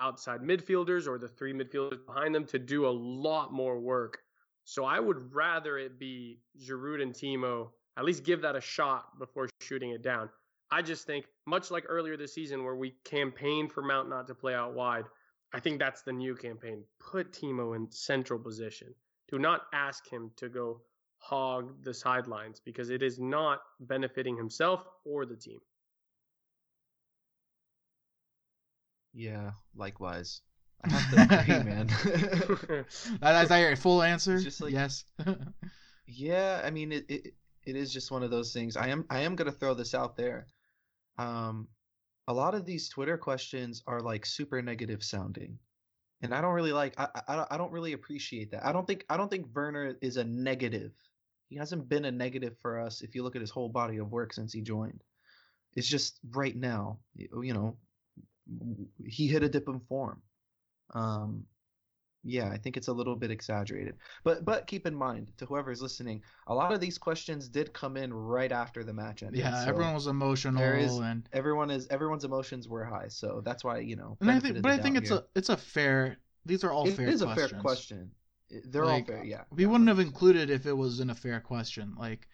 outside midfielders or the three midfielders behind them to do a lot more work. So I would rather it be Giroud and Timo, at least give that a shot before shooting it down. I just think, much like earlier this season where we campaigned for Mount not to play out wide, I think that's the new campaign. Put Timo in central position. Do not ask him to go hog the sidelines because it is not benefiting himself or the team. Yeah, likewise. I have to agree, man. That's that your full answer? Just like, yes. yeah, I mean it, it it is just one of those things. I am I am gonna throw this out there. Um a lot of these Twitter questions are like super negative sounding. And I don't really like I, I I don't really appreciate that. I don't think I don't think Werner is a negative he hasn't been a negative for us if you look at his whole body of work since he joined. It's just right now, you know, he hit a dip in form. Um, yeah, I think it's a little bit exaggerated. But but keep in mind, to whoever's listening, a lot of these questions did come in right after the match ended. Yeah, so everyone was emotional, is, and everyone is everyone's emotions were high. So that's why you know. And I think, but I think it's here. a it's a fair. These are all it fair. It is questions. a fair question. They're like, all fair, yeah. We yeah, wouldn't have included if it was an a fair question. Like,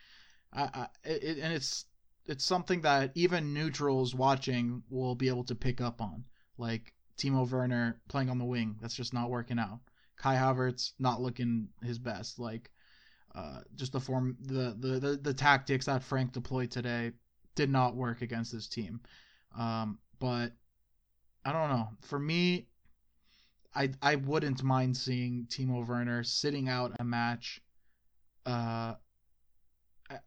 I, I it, and it's it's something that even neutrals watching will be able to pick up on. Like Timo Werner playing on the wing, that's just not working out. Kai Havertz not looking his best. Like, uh, just the form, the, the the the tactics that Frank deployed today did not work against this team. Um, but I don't know. For me, I I wouldn't mind seeing Timo Werner sitting out a match. Uh, I,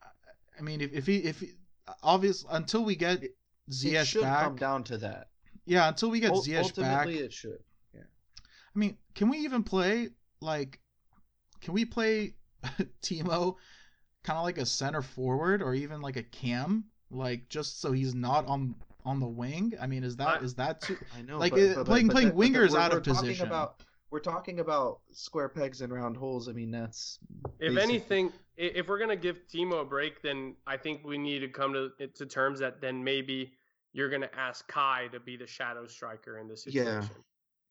I mean, if if he if he, obvious until we get Ziyech it should back, come down to that. Yeah, until we get U- Ziyech ultimately back, it should. Yeah. I mean, can we even play like? Can we play Timo kind of like a center forward or even like a cam, like just so he's not on on the wing? I mean, is that I, is that too? I know, like but, it, but, playing but, playing but, wingers we're, out we're of position. About, we're talking about square pegs and round holes. I mean, that's if anything. If we're gonna give Timo a break, then I think we need to come to to terms that then maybe you're gonna ask Kai to be the shadow striker in this situation. Yeah.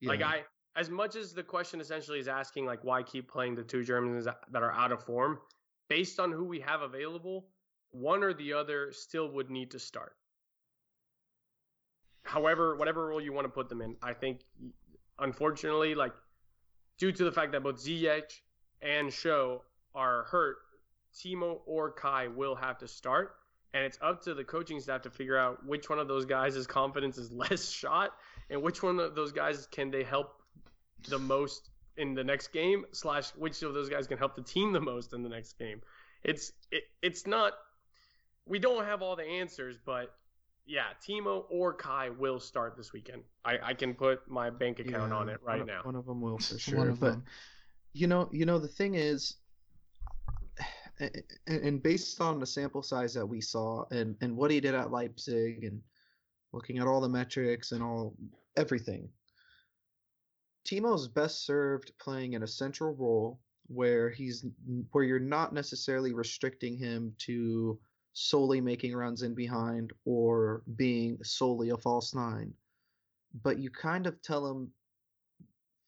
yeah. Like I, as much as the question essentially is asking like why keep playing the two Germans that are out of form, based on who we have available, one or the other still would need to start. However, whatever role you want to put them in. I think, unfortunately, like due to the fact that both Ziyech and Show are hurt, Timo or Kai will have to start. And it's up to the coaching staff to figure out which one of those guys' confidence is less shot and which one of those guys can they help the most in the next game slash which of those guys can help the team the most in the next game. It's it, it's not we don't have all the answers, but yeah, Timo or Kai will start this weekend. I, I can put my bank account Yeah, on it right one, now. One of them will for One sure. of but them. you know, you know, the thing is, and, and based on the sample size that we saw and and what he did at Leipzig and looking at all the metrics and all everything, Timo's best served playing in a central role where he's where you're not necessarily restricting him to solely making runs in behind or being solely a false nine, but you kind of tell him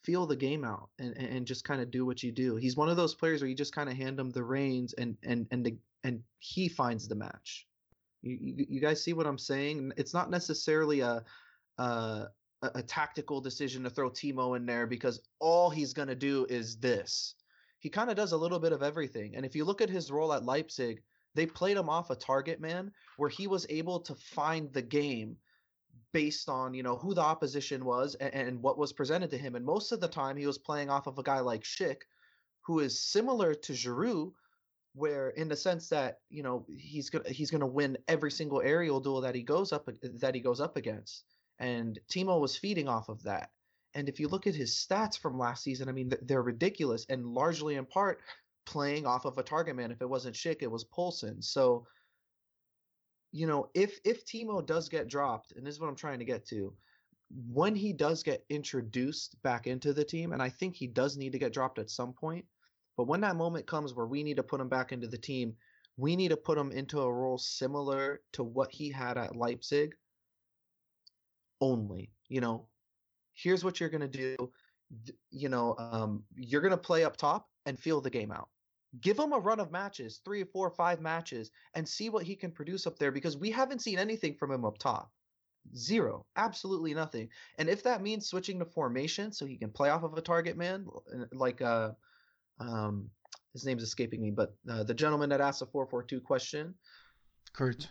feel the game out and, and just kind of do what you do. He's one of those players where you just kind of hand him the reins and and and the, and he finds the match. You, you you guys see what I'm saying? It's not necessarily a a a a tactical decision to throw Timo in there because all he's going to do is this. He kind of does a little bit of everything. And if you look at his role at Leipzig, they played him off a target man where he was able to find the game based on you know who the opposition was and, and what was presented to him. And most of the time, he was playing off of a guy like Schick, who is similar to Giroud, where in the sense that you know he's gonna he's gonna win every single aerial duel that he goes up that he goes up against. And Timo was feeding off of that. And if you look at his stats from last season, I mean they're ridiculous and largely in part playing off of a target man. If it wasn't Schick, it was Poulsen. So you know, if if Timo does get dropped, and this is what I'm trying to get to, when he does get introduced back into the team, and I think he does need to get dropped at some point, but when that moment comes where we need to put him back into the team, we need to put him into a role similar to what he had at Leipzig. Only, you know, here's what you're gonna do. You know, um, you're gonna play up top and feel the game out give him a run of matches, three, four, five matches, and see what he can produce up there because we haven't seen anything from him up top. Zero, absolutely nothing. And if that means switching to formation so he can play off of a target man, like uh, um, his name's escaping me, but uh, the gentleman that asked the four four two question, Kurt.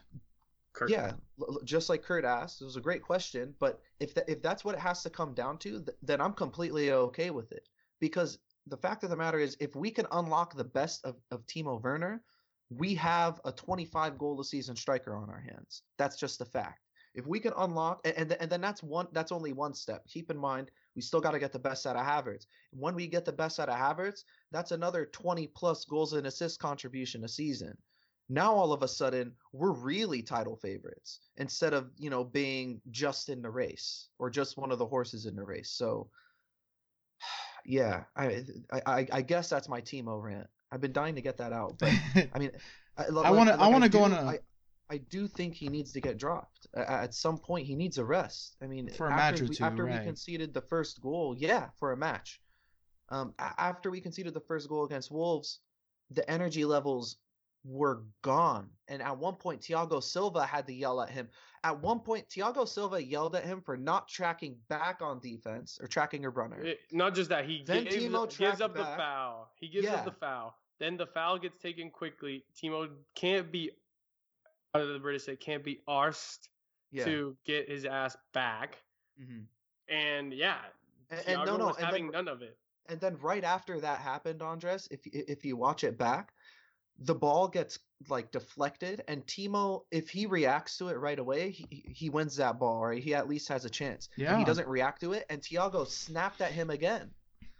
Kurt. yeah, l- l- just like Kurt asked, it was a great question. But if tha if that's what it has to come down to, th- then I'm completely okay with it. Because the fact of the matter is, if we can unlock the best of, of Timo Werner, we have a 25 goal a season striker on our hands. That's just a fact. If we can unlock, and and, and then that's one. That's only one step. Keep in mind, we still got to get the best out of Havertz. When we get the best out of Havertz, that's another 20 plus goals and assist contribution a season now all of a sudden we're really title favorites instead of you know being just in the race or just one of the horses in the race so yeah i i i guess that's my Timo rant i've been dying to get that out but i mean i, I wanna- I wanna go do- on a- I, I do think he needs to get dropped. At some point he needs a rest. I mean For a after match or we, two, after right. we conceded the first goal yeah for a match. Um after we conceded the first goal against wolves the energy levels were gone. And at one point, Thiago Silva had to yell at him. At one point, Thiago Silva yelled at him for not tracking back on defense or tracking a runner. It- not just that he Then gives, Timo gives up the foul. He gives Yeah. up the foul. Then the foul gets taken quickly. Timo can't be out the British say can't be arsed yeah. to get his ass back. Mhm. And yeah, And, and no, no, was and having then, none of it. and then right after that happened, Andres, if if you watch it back, the ball gets like deflected, and Timo, if he reacts to it right away, he he- wins that ball, or he at least has a chance. Yeah. he doesn't react to it, and Thiago snapped at him again.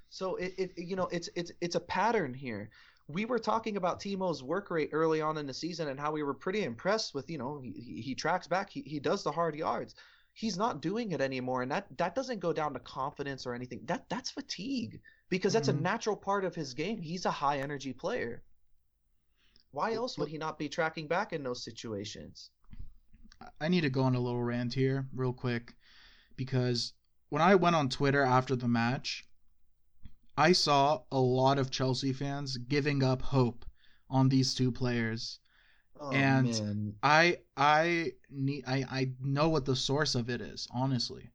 So it, it you know it's it's it's a pattern here. We were talking about Timo's work rate early on in the season and how we were pretty impressed with you know he, he tracks back he, he does the hard yards. He's not doing it anymore, and that that doesn't go down to confidence or anything. That that's fatigue because that's Mhm. a natural part of his game. He's a high energy player. Why else would he not be tracking back in those situations? I need to go on a little rant here, real quick, because when I went on Twitter after the match, I saw a lot of Chelsea fans giving up hope on these two players. Oh, And man. I I need I I know what the source of it is. Honestly,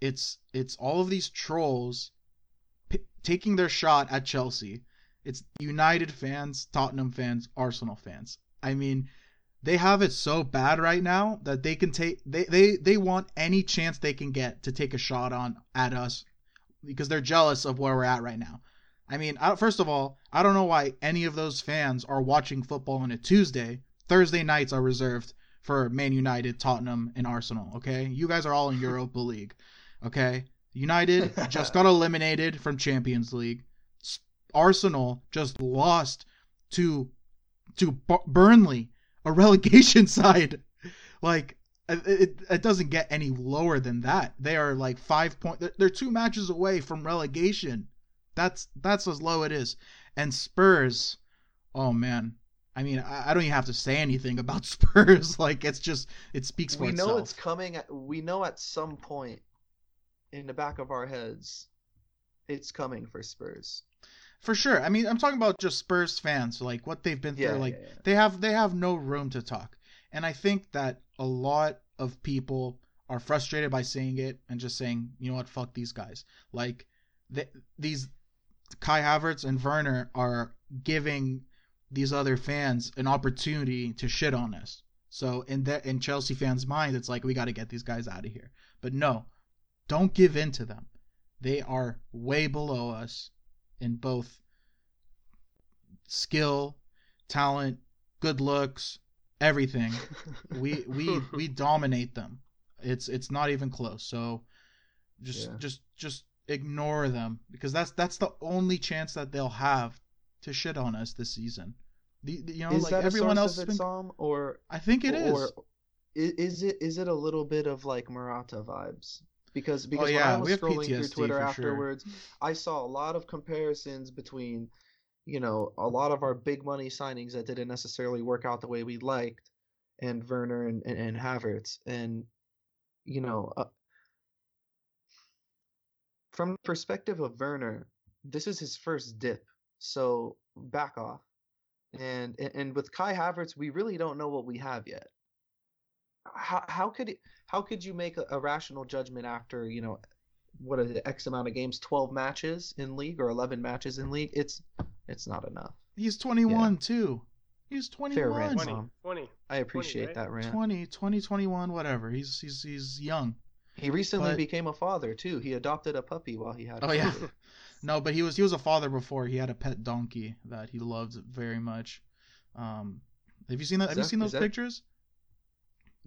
it's it's all of these trolls p- taking their shot at Chelsea. It's United fans, Tottenham fans, Arsenal fans. I mean, they have it so bad right now that they can take they they they want any chance they can get to take a shot on at us because they're jealous of where we're at right now. I mean, I, first of all, I don't know why any of those fans are watching football on a Tuesday. Thursday nights are reserved for Man United, Tottenham, and Arsenal. Okay, you guys are all in Europa League. Okay, United just got eliminated from Champions League. Arsenal just lost to to B- Burnley, a relegation side. Like uh, it, it, it doesn't get any lower than that. They are like five point. They're, two matches away from relegation. That's that's as low it is. And Spurs, oh man. I mean, I, don't even have to say anything about Spurs. Like it's just it speaks for we itself. know it's coming. At, we know at some point in the back of our heads, it's coming for Spurs. For sure. I mean, I'm talking about just Spurs fans, like what they've been through. Yeah, like yeah, yeah. they have they have no room to talk, and I think that a lot of people are frustrated by seeing it and just saying, you know what, fuck these guys. Like th- these Kai Havertz and Werner are giving these other fans an opportunity to shit on us. So in that in Chelsea fans' mind, it's like we got to get these guys out of here. But no, don't give in to them. They are way below us in both skill, talent, good looks, everything. we we we dominate them. It's it's not even close. So just Yeah. just just ignore them because that's that's the only chance that they'll have to shit on us this season. The, the- you know, is like that everyone else been. Psalm, or I think it is. or is it is it a little bit of like Murata vibes? Because because Oh, yeah, when I was scrolling PTSD through Twitter for sure. afterwards, I saw a lot of comparisons between, you know, a lot of our big money signings that didn't necessarily work out the way we liked, and Werner and and, and Havertz, and you know, uh, from the perspective of Werner, this is his first dip, so back off. And and- and with Kai Havertz, we really don't know what we have yet. How how could how could you make a, a rational judgment after you know what is it X amount of games, twelve matches in league or eleven matches in league? It's it's not enough. He's 21 too. He's 21. rant, 20, 20. I appreciate right? that rant. 20, 20, 21, whatever. He's he's he's young. He recently But- became a father too. He adopted a puppy while he had. Oh yeah. No, but he was he was a father before. He had a pet donkey that he loved very much. Um, have you seen that? Is Have you seen those is that- pictures?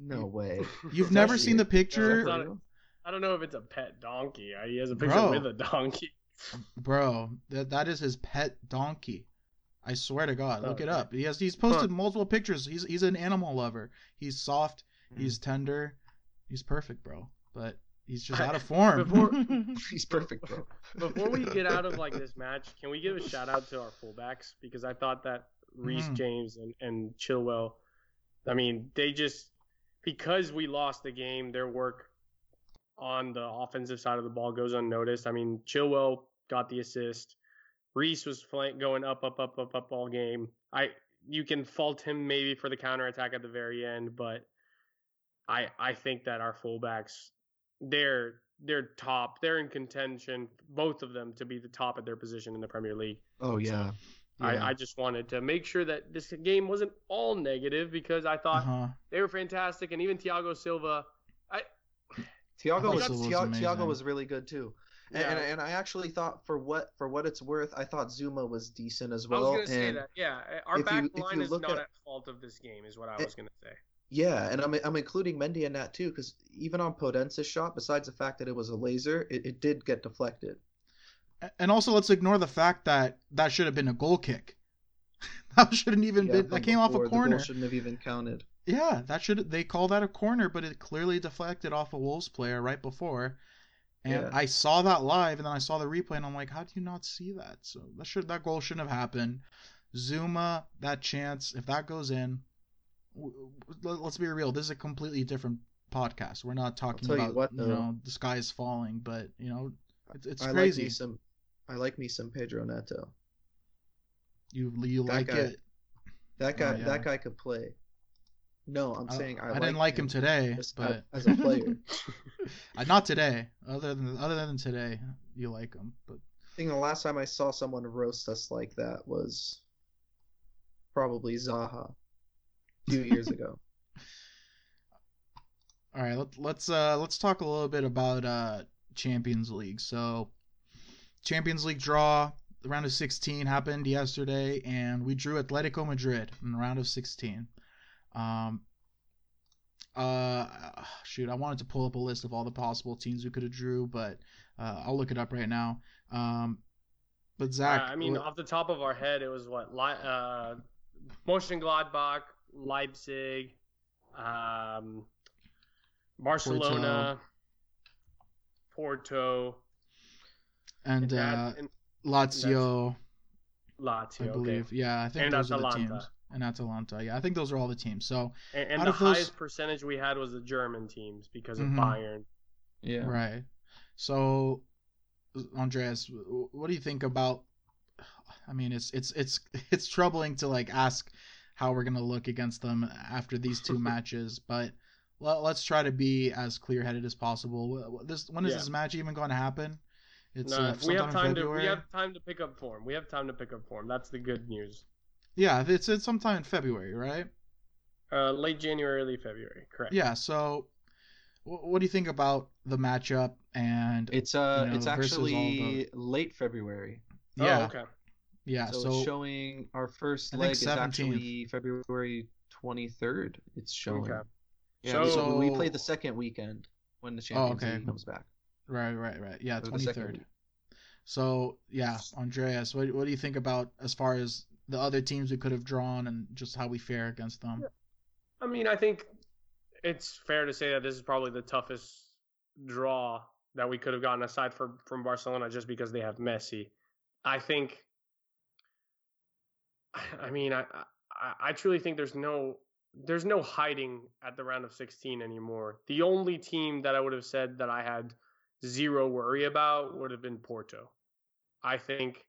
No way. You've never seen the picture, it's not- I don't know if it's a pet donkey. He has a picture Bro. with a donkey. bro. That that is his pet donkey. I swear to God, look it up. He has he's posted multiple pictures. He's he's an animal lover. He's soft. Hmm. He's tender. He's perfect, bro. But he's just out of form. before- He's perfect, bro. Before we get out of like this match, can we give a shout out to our fullbacks because I thought that Reece Mhm. James and, and Chilwell, I mean, they just because we lost the game, their work on the offensive side of the ball goes unnoticed. I mean, Chilwell got the assist. Reece was flank going up, up, up, up, up all game. I you can fault him maybe for the counterattack at the very end, but I I think that our fullbacks they're they're top. They're in contention, both of them, to be the top at their position in the Premier League. Oh yeah. Yeah. I, I just wanted to make sure that this game wasn't all negative because I thought uh-huh. they were fantastic, and even Thiago Silva. I Thiago thought was, was Thiago. Thiago was really good too. And, and, Yeah. and I actually thought for what for what it's worth, I thought Zouma was decent as well. I well. was gonna say that. Yeah, our back you- line you is look not at- at fault of this game, is what I Eh, was gonna say. yeah, and I'm I'm including Mendy in that too because even on Podence's shot, besides the fact that it was a laser, it, it did get deflected. And also, let's ignore the fact that that should have been a goal kick. that shouldn't even Yeah, been. That came off a corner. shouldn't have even counted. Yeah, that should. They call that a corner, but it clearly deflected off a Wolves player right before. And Yeah. I saw that live, and then I saw the replay, and I'm like, how do you not see that? So that should that goal shouldn't have happened. Zouma, that chance, if that goes in, w- w- let's be real. This is a completely different podcast. We're not talking tell you about what, you know the sky is falling, but you know it's, it's I crazy. like some. I like me some Pedro Neto. you you That like guy- it? That guy. Oh, yeah. That guy could play. No, I'm saying I, I didn't like him, today, as, but as a player. Uh, not today. Other than other than today, you like him, but I think the last time I saw someone roast us like that was probably Zaha a few years ago. All right, let, let's uh let's talk a little bit about uh Champions League. So, Champions League draw, the round of 16 happened yesterday, and we drew Atletico Madrid in the round of 16. Um, uh, shoot, I wanted to pull up a list of all the possible teams we could have drew, but uh, I'll look it up right now. Um, but Zach, Uh, I mean, off the top of our head, it was what? Uh, Mönchengladbach, Leipzig, um, Barcelona, Porto, and that- uh, and Lazio, Lazio. I okay. believe. Yeah, I think And those are the teams. And Atalanta. Yeah, I think those are all the teams. So And, and Out the of those- highest percentage we had was the German teams because of Mhm. Bayern. Yeah. Right. So, Andreas, what do you think about? I mean, it's it's it's it's troubling to like ask how we're gonna look against them after these two matches, but let, let's try to be as clear-headed as possible. Wh- wh- This when is Yeah. this match even going to happen? It's No, uh, we have time to we have time to pick up form. We have time to pick up form. That's the good news. Yeah, it's it's sometime in February, right? Uh, late January, early February. Correct. Yeah. So, wh- what do you think about the matchup? And It's uh, You know, it's versus all actually late February. yeah, Oh, okay. yeah. so, So, it's showing our first I think leg is actually February 23rd. It's showing. Okay. Yeah, we- So- we, play the second weekend when the Champions okay. League comes back. Right, right, right. Yeah, Or the twenty second third. week. So yeah, Andreas, what what do you think about as far as the other teams we could have drawn and just how we fare against them? I mean, I think it's fair to say that this is probably the toughest draw that we could have gotten aside from from Barcelona just because they have Messi. I think. I mean, I, I I truly think there's no there's no hiding at the round of 16 anymore. The only team that I would have said that I had zero worry about would have been Porto. I think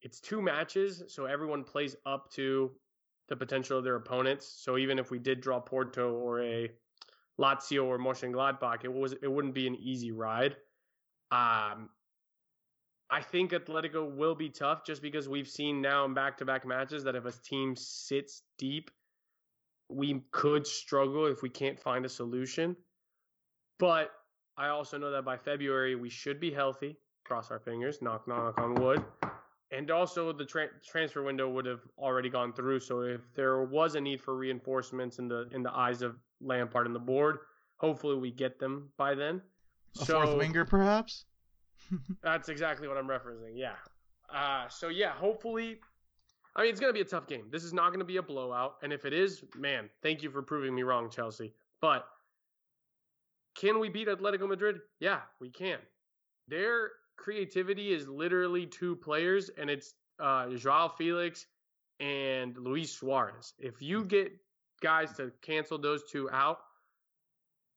it's two matches, so everyone plays up to the potential of their opponents. So even if we did draw Porto or a Lazio or Mönchengladbach, it was it wouldn't be an easy ride. Um, I think Atletico will be tough just because we've seen now in back-to-back matches that if a team sits deep, we could struggle if we can't find a solution. But I also know that by February we should be healthy. Cross our fingers. Knock knock on wood. And also, the tra- transfer window would have already gone through. So if there was a need for reinforcements in the in the eyes of Lampard and the board, hopefully we get them by then. A so fourth winger, perhaps. that's exactly what I'm referencing. Yeah. Uh, so yeah, hopefully. I mean, it's gonna be a tough game. This is not gonna be a blowout, and if it is, man, thank you for proving me wrong, Chelsea. But can we beat Atletico Madrid? Yeah, we can. Their creativity is literally two players, and it's uh, Joao Felix and Luis Suarez. If you get guys to cancel those two out,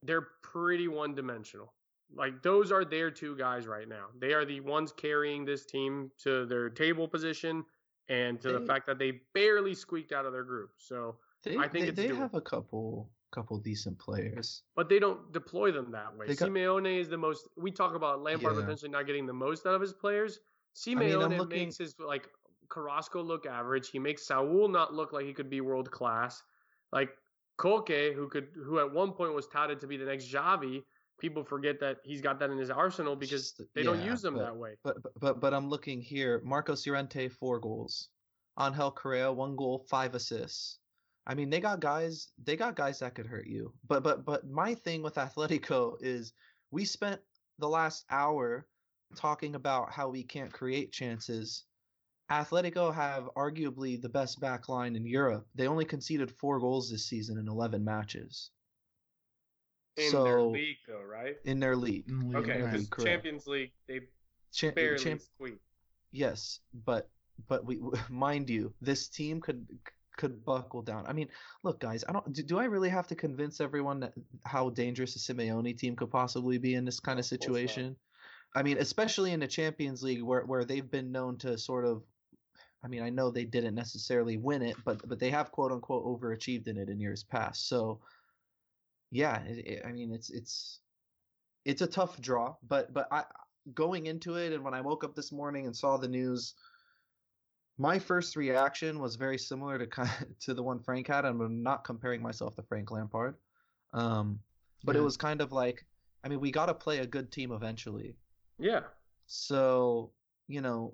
they're pretty one dimensional. Like those are their two guys right now. They are the ones carrying this team to their table position and to the fact that they barely squeaked out of their group. So, They, I think they, it's they have a couple couple decent players. but they don't deploy them that way. They got- Simeone is the most. We talk about Lampard Yeah. potentially not getting the most out of his players. mean, I'm Simeone looking- makes his like Carrasco look average. He makes Saul not look like he could be world class. Like Koke, who could, who at one point was touted to be the next Xavi. People forget that he's got that in his arsenal because Just- they don't use them that way. But but- but but I'm looking here. Marcos Llorente four goals. Angel Correa one goal, five assists. I mean, they got guys. They got guys that could hurt you. But but but my thing with Atletico is we spent the last hour talking about how we can't create chances. Atletico have arguably the best back line in Europe. They only conceded four goals this season in 11 matches In so- their league, though, right? in their league. in league, Okay, because correct. Champions League they Cha- barely champ- squeak. Yes, but but we mind you, this team could could buckle down. I mean, look, guys, I don't do, do I really have to convince everyone that how dangerous a Simeone team could possibly be in this kind of Of course not. situation? I mean, especially in the Champions League where where they've been known to sort of I mean, I know they didn't necessarily win it, but but they have quote unquote overachieved in it in years past. So yeah, it, it, I mean, it's it's it's a tough draw, but but I going into it and when I woke up this morning and saw the news, my first reaction was very similar to kind of, to the one Frank had. and I'm not comparing myself to Frank Lampard, um, but yeah. it was kind of like, I mean, we got to play a good team eventually. Yeah. So you know,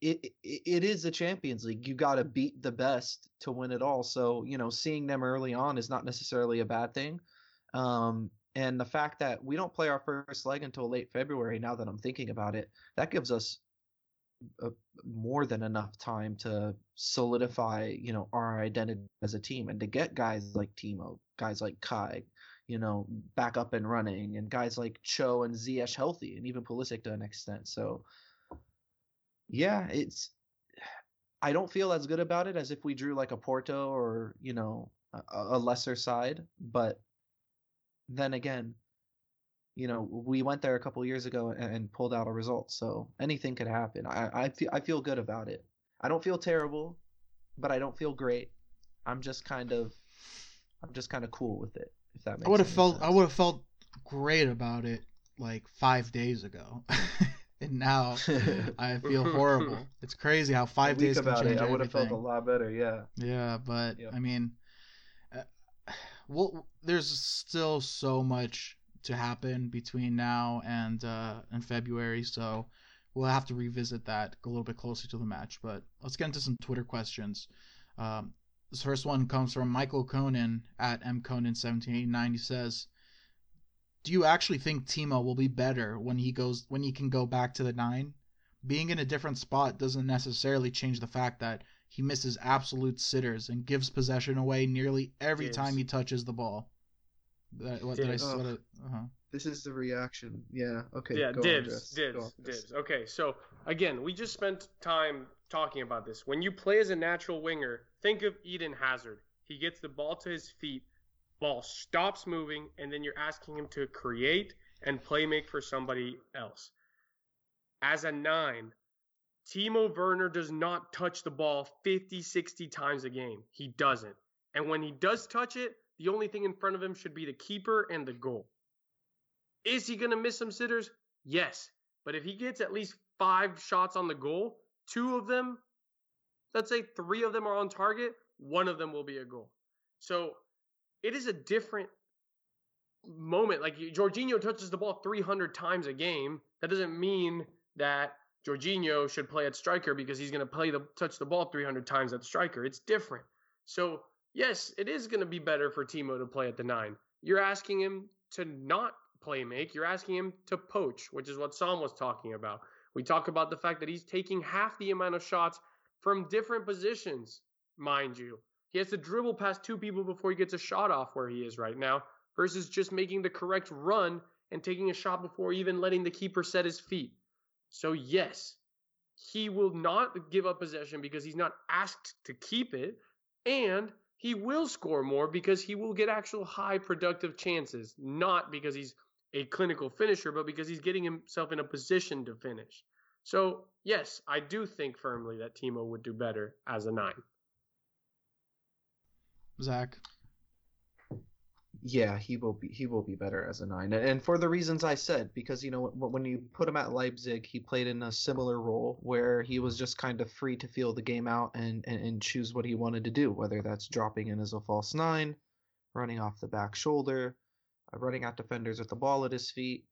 it, it it is the Champions League. You got to beat the best to win it all. So you know, seeing them early on is not necessarily a bad thing. Um, and the fact that we don't play our first leg until late February, now that I'm thinking about it, that gives us a, more than enough time to solidify, you know, our identity as a team and to get guys like Timo, guys like Kai, you know, back up and running, and guys like Cho and Ziyech healthy, and even Pulisic to an extent. So, yeah, it's. I don't feel as good about it as if we drew like a Porto or you know a, a lesser side, but then again, you know, we went there a couple years ago and, and, pulled out a result. So anything could happen. I, I feel I feel good about it. I don't feel terrible, but I don't feel great. I'm just kind of I'm just kind of cool with it. If that makes. I would have felt sense. I would have felt great about it like five days ago. and now I feel horrible. It's crazy how five days can change it, I would have felt a lot better. Yeah. Yeah, but I mean, uh, well, there's still so much to happen between now and uh, and February, so we'll have to revisit that a little bit closer to the match. But let's get into some Twitter questions. Um, this first one comes from Michael Conan at mconan1789. He says, "Do you actually think Timo will be better when he goes when he can go back to the nine? Being in a different spot doesn't necessarily change the fact that he misses absolute sitters and gives possession away nearly every time he touches the ball. That, what did I oh, uh-huh. This is the reaction. Yeah. Okay. Yeah. dibs. Dibs. Dibs. Okay. So again, we just spent time talking about this. When you play as a natural winger, think of Eden Hazard. He gets the ball to his feet, ball stops moving, and then you're asking him to create and play make for somebody else. As a nine, Timo Werner does not touch the ball 50, 60 times a game. He doesn't. And when he does touch it, the only thing in front of him should be the keeper and the goal. Is he going to miss some sitters? Yes. But if he gets at least five shots on the goal, two of them, let's say three of them are on target, one of them will be a goal. So it is a different moment. Like Jorginho touches the ball 300 times a game. That doesn't mean that Jorginho should play at striker because he's going to play the touch the ball 300 times at striker. It's different. So yes, it is going to be better for Timo to play at the nine. You're asking him to not play make. You're asking him to poach, which is what Sam was talking about. We talk about the fact that he's taking half the amount of shots from different positions, mind you. He has to dribble past two people before he gets a shot off where he is right now, versus just making the correct run and taking a shot before even letting the keeper set his feet. So, yes, he will not give up possession because he's not asked to keep it. And he will score more because he will get actual high productive chances, not because he's a clinical finisher, but because he's getting himself in a position to finish. So, yes, I do think firmly that Timo would do better as a nine. Zach yeah, he will be he will be better as a nine, and for the reasons I said, because you know when you put him at Leipzig, he played in a similar role where he was just kind of free to feel the game out and, and, and choose what he wanted to do, whether that's dropping in as a false nine, running off the back shoulder, uh, running at defenders with the ball at his feet,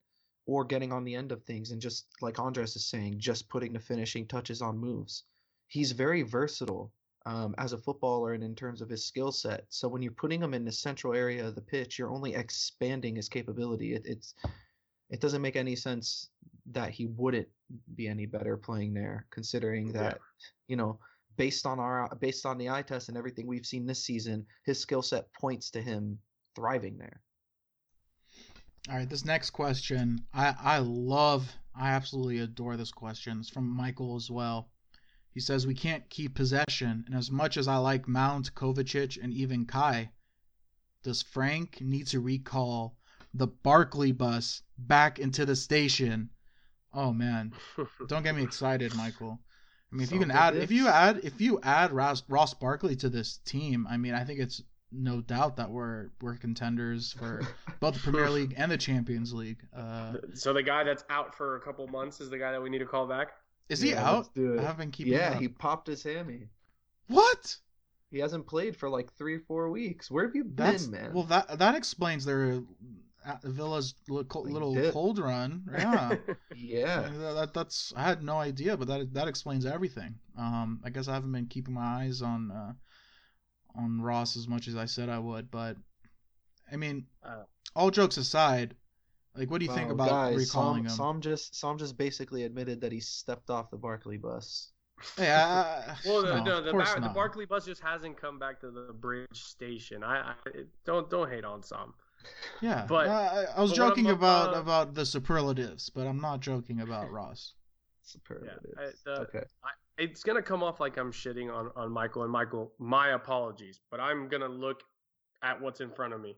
or getting on the end of things and just like Andres is saying, just putting the finishing touches on moves. He's very versatile um, as a footballer and in terms of his skill set. So when you're putting him in the central area of the pitch, you're only expanding his capability. It, it's it doesn't make any sense that he wouldn't be any better playing there, considering that yeah. you know based on our based on the eye test and everything we've seen this season, his skill set points to him thriving there. All right, this next question, I I love, I absolutely adore this question. It's from Michael as well. He says we can't keep possession, and as much as I like Mount, Kovacic, and even Kai, does Frank need to recall the Barkley bus back into the station? Oh man, don't get me excited, Michael. I mean, if you can add, good if you add, if you add Ross, Ross Barkley to this team, I mean, I think it's no doubt that we're we're contenders for both the Premier League and the Champions League. Uh, So the guy that's out for a couple months is the guy that we need to call back. Is he Yeah, out? let's do I haven't been keeping. Yeah, up. he popped his hammy. What? He hasn't played for like three four weeks. Where have you been, That's man? well, that that explains their uh, Villa's little, little cold run. Yeah. yeah. Yeah, that, that's I had no idea, but that that explains everything. Um, I guess I haven't been keeping my eyes on uh, on Ross as much as I said I would, but I mean, Uh, all jokes aside, like, what do you think about guys, recalling Sam, him? Sam just Sam just basically admitted that he stepped off the Barkley bus. Yeah, well, the, no, no, the, Bar- the. Barkley bus just hasn't come back to the bridge station. I, I don't don't hate on some. Yeah, but- I, I was but joking about uh, about the superlatives, but I'm not joking about Ross. Superlative. I- the- okay. It's gonna come off like I'm shitting on on Michael and Michael. My apologies, but I'm gonna look at what's in front of me.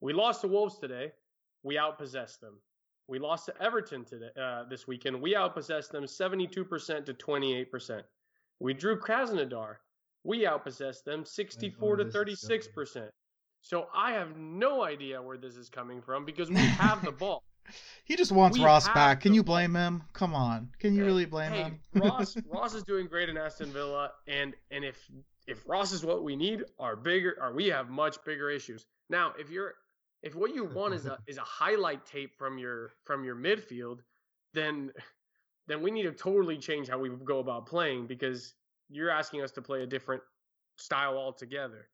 We lost the Wolves today. We outpossessed them. We lost to Everton today uh, this weekend. We outpossessed them 72% to 28%. We drew Krasnodar. We outpossessed them 64 to this is going. 36%. So I have no idea where this is coming from because we have the ball. He just wants We Ross back. Can you ball. blame him? Come on, can you Hey, really blame hey, him? Ross Ross is doing great in Aston Villa, and and if if Ross is what we need, our bigger or we have much bigger issues. Now, if you're if what you want is a is a highlight tape from your from your midfield, then then we need to totally change how we go about playing because you're asking us to play a different style altogether.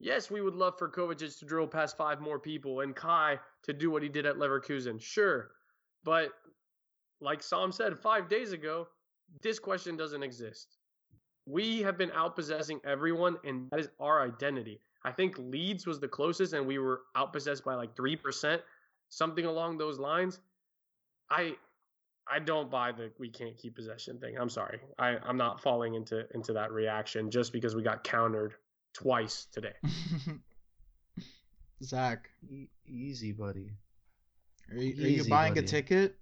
Yes, we would love for Kovacic to drill past five more people and Kai to do what he did at Leverkusen. Sure. But like Sam said five days ago, this question doesn't exist. We have been outpossessing everyone, and that is our identity. I think Leeds was the closest, and we were outpossessed by like three percent, something along those lines. I I don't buy the we can't keep possession thing. I'm sorry. I, I'm not falling into into that reaction just because we got countered twice today. Zach, E- easy, buddy. are you, are you Easy, buying a buddy. ticket?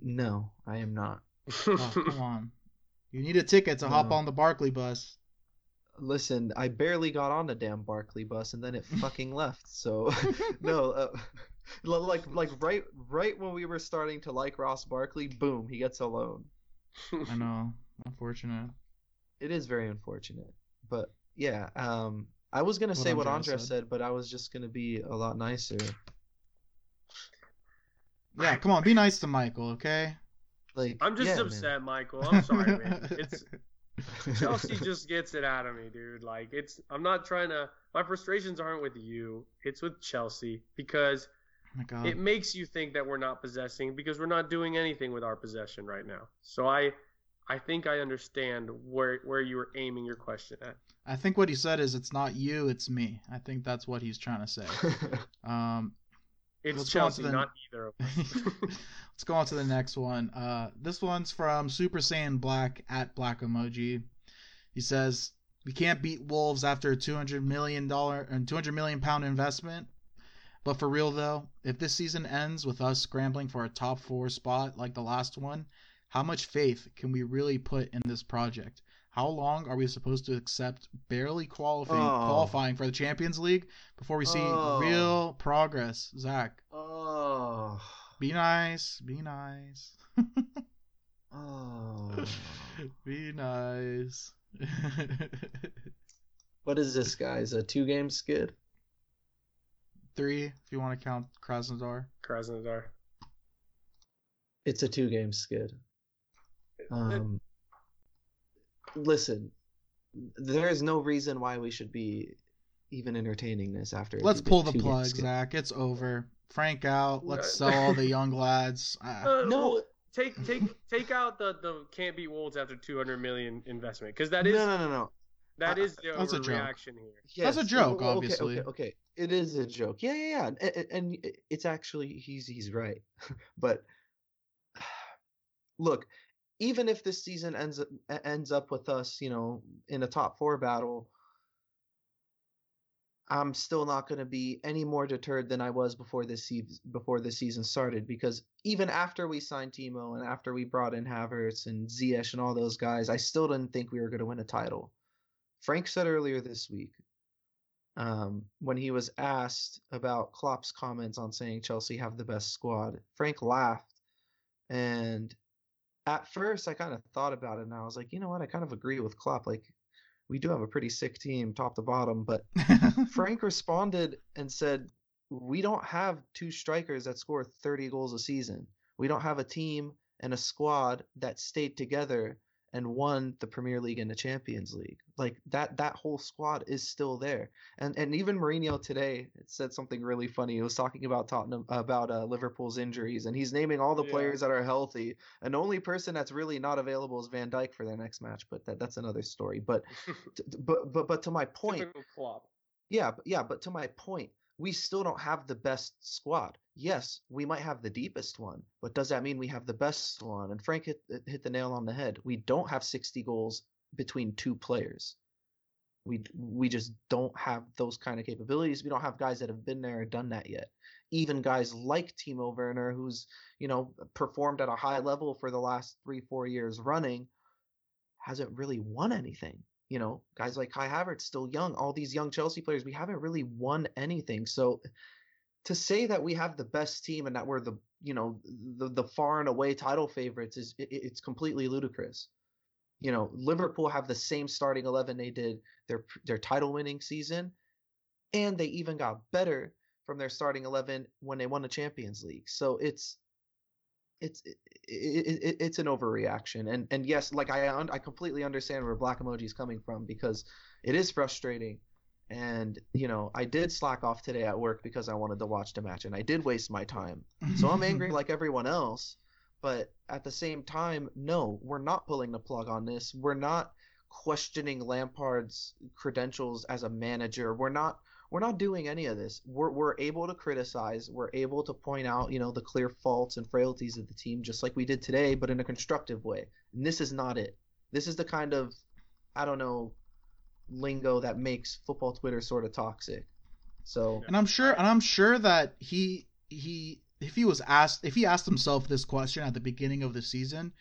No, I am not. Oh, come on. You need a ticket to hop on the Barkley bus. Listen, I barely got on the damn Barkley bus and then it fucking left. So no, uh, like like right right when we were starting to like Ross Barkley, boom, he gets a loan. I know. Unfortunate. It is very unfortunate, but yeah. Um, I was gonna What say what Andres Andres said. said, but I was just gonna be a lot nicer. Yeah, come on, be nice to Michael, okay? Like I'm just yeah, man. upset, Michael. I'm sorry, man. It's Chelsea just gets it out of me, dude. Like it's I'm not trying to my frustrations aren't with you. It's with Chelsea because Oh my God. it makes you think that we're not possessing because we're not doing anything with our possession right now. So I I think I understand where where you were aiming your question at. I think what he said is it's not you, it's me. I think that's what he's trying to say. Um, It's Let's go on to Chelsea, the- not either of us. Let's go on to the next one. Uh, this one's from Super Saiyan Black at Black Emoji. He says, "We can't beat Wolves after a two hundred million dollar and two hundred million pound investment. But for real though, if this season ends with us scrambling for a top four spot like the last one, how much faith can we really put in this project? How long are we supposed to accept barely qualifying Oh. qualifying for the Champions League before we see Oh. real progress? Zach, oh, be nice, be nice." oh. Be nice. What is this, guys? A two game skid? Three, if you want to count Krasnodar. Krasnodar. It's a two game skid. Um, listen, there is no reason why we should be even entertaining this after. Let's pull the plug. Zach. It's over. Frank out. Let's Uh, sell all the young lads. Ah, Uh, No, take take take out the the can't beat Wolves after 200 million investment because that is no, no, no, no. that I- is the That's a joke. overreaction here. Yes, That's a joke, well, okay, obviously. Okay, okay, it is a joke. Yeah, yeah, yeah. And, and- and it's actually he's he's right. but look, even if this season ends up ends up with us, you know, in a top four battle, I'm still not going to be any more deterred than I was before this season before this season started because even after we signed Timo and after we brought in Havertz and Ziyech and all those guys, I still didn't think we were going to win a title. Frank said earlier this week um, when he was asked about Klopp's comments on saying Chelsea have the best squad, Frank laughed and at first I kind of thought about it and I was like, you know what, I kind of agree with Klopp. Like we do have a pretty sick team top to bottom. But Frank responded and said, We don't have two strikers that score 30 goals a season. We don't have a team and a squad that stayed together and won the Premier League and the Champions League. Like that that whole squad is still there. And and even Mourinho today said something really funny. He was talking about Tottenham about uh, Liverpool's injuries and he's naming all the yeah. players that are healthy. And the only person that's really not available is Van Dijk for their next match, but that, that's another story. But but but but to my point. Yeah, yeah, but to my point, we still don't have the best squad. Yes, we might have the deepest one, but does that mean we have the best one? And Frank hit uh, hit the nail on the head. We don't have 60 goals between two players. We we just don't have those kind of capabilities. We don't have guys that have been there and done that yet. Even guys like Timo Werner, who's you know performed at a high level for the last three four years running, hasn't really won anything you know, guys like Kai Havertz still young, all these young Chelsea players, we haven't really won anything. So to say that we have the best team and that we're the, you know, the, the far and away title favorites is it, it's completely ludicrous. You know, Liverpool have the same starting 11 they did their their title winning season and they even got better from their starting 11 when they won the Champions League. So it's it's it, it, it's an overreaction and and yes like i i completely understand where black emoji is coming from because it is frustrating and you know i did slack off today at work because i wanted to watch the match and i did waste my time. So i'm angry like everyone else but at the same time no we're not pulling the plug on this. We're not questioning lampard's credentials as a manager. We're not we're not doing any of this. We're we're able to criticize. We're able to point out, you know, the clear faults and frailties of the team, just like we did today, but in a constructive way. And this is not it. This is the kind of, I don't know, lingo that makes football Twitter sort of toxic. So. And I'm sure, and I'm sure that he he if he was asked if he asked himself this question at the beginning of the season,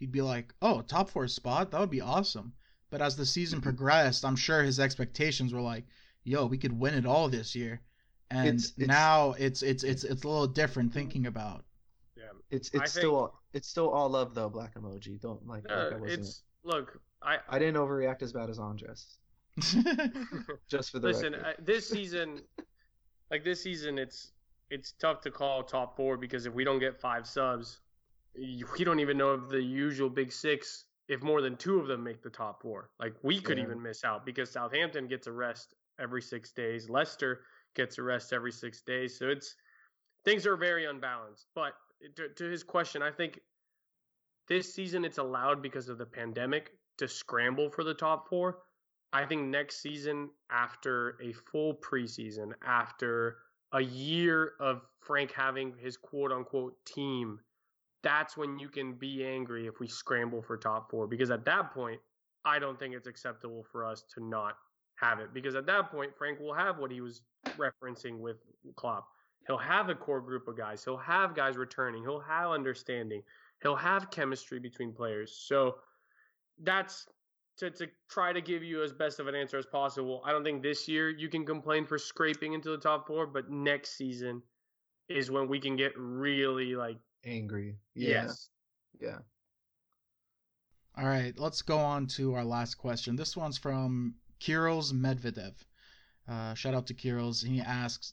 he'd be like, "Oh, top four spot, that would be awesome." But as the season mm-hmm. progressed, I'm sure his expectations were like, yo, we could win it all this year. And it's, it's, now it's it's it's it's a little different thinking about. Yeah, it's it's I still think, it's still all love though. Black emoji, don't like. Uh, like it's look, I I didn't overreact as bad as Andres. Just for the listen, uh, this season, like this season, it's it's tough to call top four because if we don't get five subs, we don't even know if the usual big six if more than two of them make the top four. Like we could yeah. even miss out because Southampton gets a rest every six days. Leicester gets a rest every six days. So it's things are very unbalanced. But to, to his question, I think this season it's allowed because of the pandemic to scramble for the top four. I think next season, after a full preseason, after a year of Frank having his quote unquote team, that's when you can be angry if we scramble for top four. Because at that point, I don't think it's acceptable for us to not have it because at that point Frank will have what he was referencing with Klopp. He'll have a core group of guys. He'll have guys returning. He'll have understanding. He'll have chemistry between players. So that's to, to try to give you as best of an answer as possible. I don't think this year you can complain for scraping into the top four, but next season is when we can get really like angry. Yeah. Yes. Yeah. All right, let's go on to our last question. This one's from Kirill Medvedev. Uh, shout out to Kirill. He asks,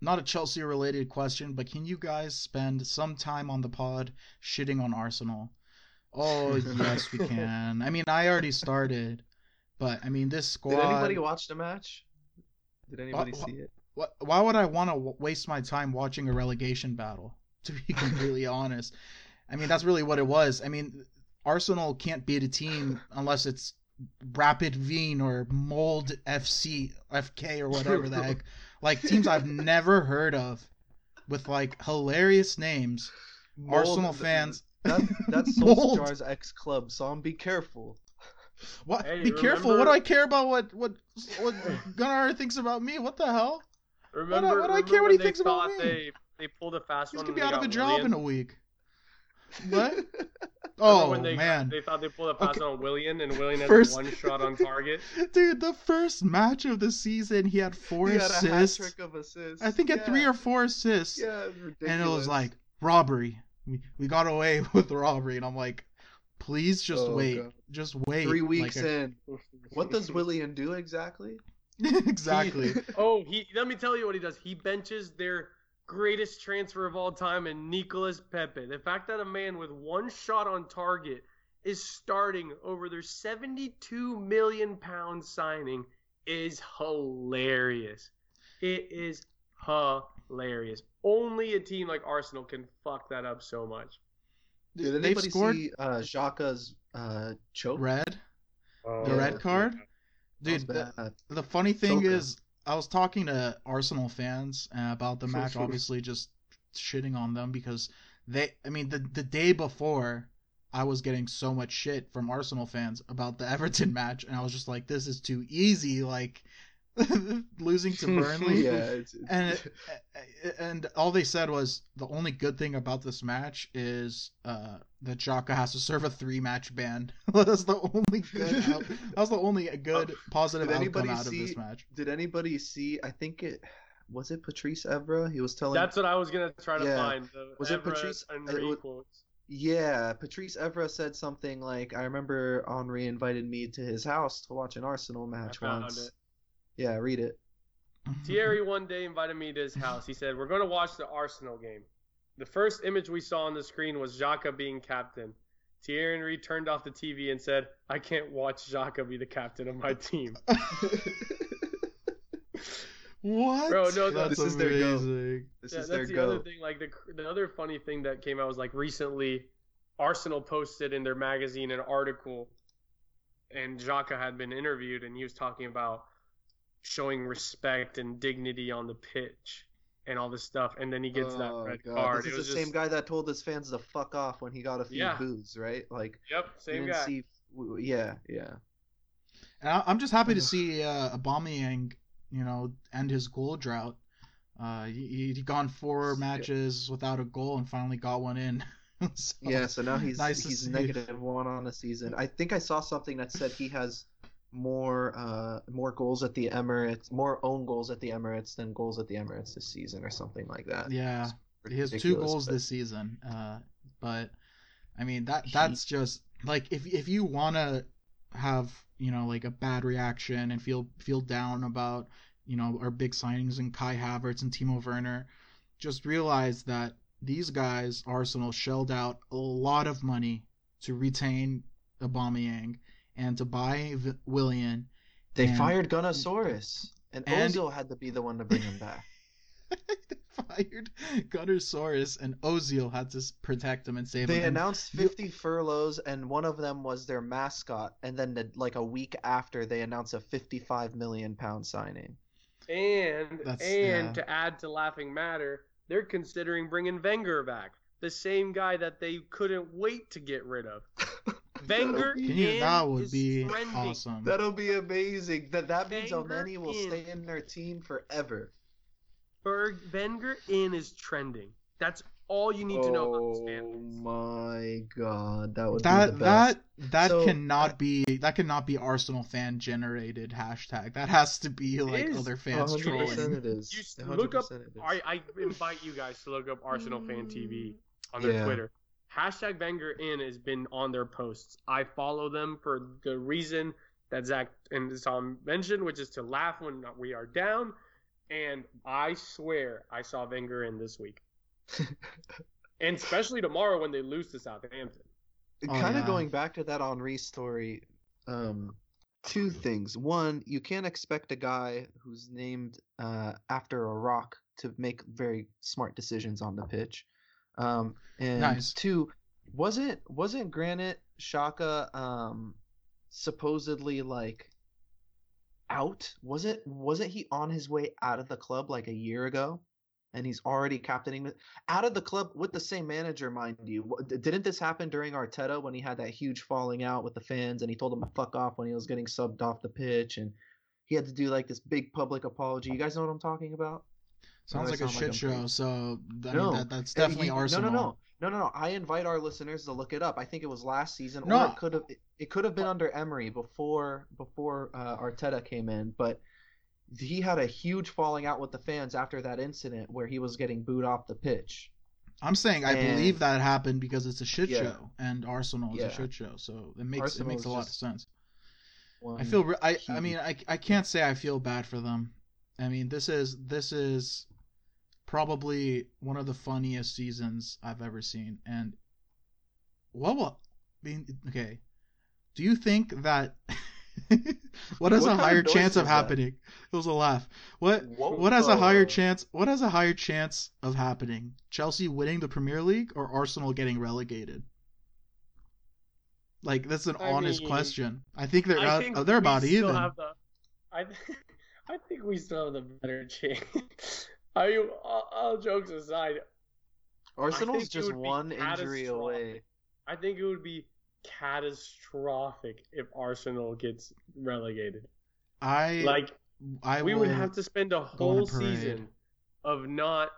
not a Chelsea related question, but can you guys spend some time on the pod shitting on Arsenal? Oh, yes, we can. I mean, I already started, but I mean, this squad. Did anybody watch the match? Did anybody why, see it? Why, why would I want to waste my time watching a relegation battle? To be completely honest, I mean, that's really what it was. I mean, Arsenal can't beat a team unless it's Rapid Wien or Molde FC FK or whatever the heck. Like teams I've never heard of with like hilarious names. Molde, Arsenal fans. That, that's Solskjaer's ex club, so I'm be careful. What? Hey, Be careful. What do I care about what what what Gunnar thinks about me? What the hell? Remember, what do I care what he thinks about thought me? They, they pulled a fast He's one. gonna be out of a got job in a week. What? Oh, Remember Oh when they, man, They thought they pulled a pass Okay. on Willian, and Willian had First- one shot on target. dude, the first match of the season, he had four he had a assists. trick of assists. I think he had three or four assists. Yeah, it's ridiculous. and it was like robbery. We we got away with the robbery, and I'm like, please just Oh, wait, God. just wait. three weeks like, in. What does Willian do exactly? exactly. Oh, he. Let me tell you what he does. He benches their greatest transfer of all time, and Nicolas Pepe. The fact that a man with one shot on target is starting over their 72 million pound signing is hilarious. It is hilarious. Only a team like Arsenal can fuck that up so much. Did They've anybody scored see uh, Xhaka's uh, choke? red. Oh, The red card? Dude, the, the funny thing Choker. is, I was talking to Arsenal fans uh, about the match, obviously just shitting on them because they. I mean, the the day before, I was getting so much shit from Arsenal fans about the Everton match, and I was just like, "This is too easy." Like losing to Burnley. yeah, it's, it's, and it, and all they said was the only good thing about this match is uh, that Xhaka has to serve a three match ban. That's the only good. Out, that was the only good positive Did outcome anybody out of this see- match. did anybody see? I think it was it Patrice Evra. He was telling. That's what I was gonna try to Yeah. find. The Was it Patrice- it was- Yeah, Patrice Evra said something like, "I remember Henry invited me to his house to watch an Arsenal match found once." it. Yeah, read it. Thierry one day invited me to his house. He said, "We're going to watch the Arsenal game." The first image we saw on the screen was Xhaka being captain. Thierry Henry turned off the TV and said, "I can't watch Xhaka be the captain of my team." What? Bro, no, that's this is their go. amazing. This yeah, is that's their the go. other thing. Like the the other funny thing that came out was like recently, Arsenal posted in their magazine an article, and Xhaka had been interviewed, and he was talking about showing respect and dignity on the pitch and all this stuff, and then he gets that Oh, red God. card. This it is was the just, same guy that told his fans to fuck off when he got a few Yeah. boos, right? Like, Yep, same guy. see. Yeah, yeah. And I- I'm just happy to Ugh. see uh, Aubameyang, you know, end his goal drought. Uh, he, he'd gone four matches without a goal and finally got one in. So, Yeah, so now he's nice to he's negative one on the season. I think I saw something that said he has more uh more goals at the Emirates, more own goals at the Emirates than goals at the Emirates this season, or something like that. Yeah, he has two goals but- this season. Uh, but I mean that He- that's just like if if you want to have you know like a bad reaction and feel feel down about you know our big signings and Kai Havertz and Timo Werner, just realize that these guys Arsenal shelled out a lot of money to retain Aubameyang and to buy v- Willian. They and- fired Gunnersaurus, and, And- Ozil had to be the one to bring him back. fired Gunnersaurus and Ozil had to protect him and save They him. They announced 50 furloughs, and one of them was their mascot. And then, the, like a week after, they announced a 55 million pound signing. And That's- and yeah. to add to laughing matter, they're considering bringing Wenger back, the same guy that they couldn't wait to get rid of. Wenger Can you? in That would is be trending. awesome. That'll be amazing. That that means Wenger Elneny will in. stay in their team forever. Berg Wenger in is trending. That's all you need to know about this Oh my god, that would that be the best. that that So, cannot uh, be that cannot be Arsenal fan generated hashtag. That has to be like is. other fans 100% trolling. it is. You 100% look up. it is. I, I invite you guys to look up Arsenal Fan TV on their Yeah. Twitter. Hashtag Wenger in has been on their posts. I follow them for the reason that Zach and Tom mentioned, which is to laugh when we are down. And I swear I saw Wenger in this week, and especially tomorrow when they lose to Southampton. Oh, kind of yeah. going back to that Henry story, um, two things. One, you can't expect a guy who's named uh, after a rock to make very smart decisions on the pitch. Um, and Nice. two, wasn't wasn't Granit Xhaka um, supposedly like out? Was it wasn't he on his way out of the club like a year ago? and he's already captaining out of the club with the same manager, mind you. Didn't this happen during Arteta when he had that huge falling out with the fans and he told them to fuck off when he was getting subbed off the pitch and he had to do like this big public apology. You guys know what I'm talking about? Sounds like a shit like show. So I no, mean, that, that's definitely Arsenal. No, no, no. No, no, no. I invite our listeners to look it up. I think it was last season, no. or it could have it could have been under Emery before before uh, Arteta came in. But he had a huge falling out with the fans after that incident where he was getting booed off the pitch. I'm saying I believe that happened because it's a shit yeah. show and Arsenal is yeah. a shit show, so it makes Arsenal it makes a lot of sense. I feel I I mean I I can't say I feel bad for them. I mean this is this is probably one of the funniest seasons I've ever seen and what will I mean okay. Do you think that what has what a higher of chance of happening? That? It was a laugh. What Whoa, what has a higher chance? What has a higher chance of happening? Chelsea winning the Premier League or Arsenal getting relegated? Like that's an I honest mean, question. I think they're I think they're about even. The, I I think we still have the better chance. Are you all, all jokes aside? Arsenal's just one injury away. I think it would be catastrophic if Arsenal gets relegated. I like. I we would have to spend a whole season of not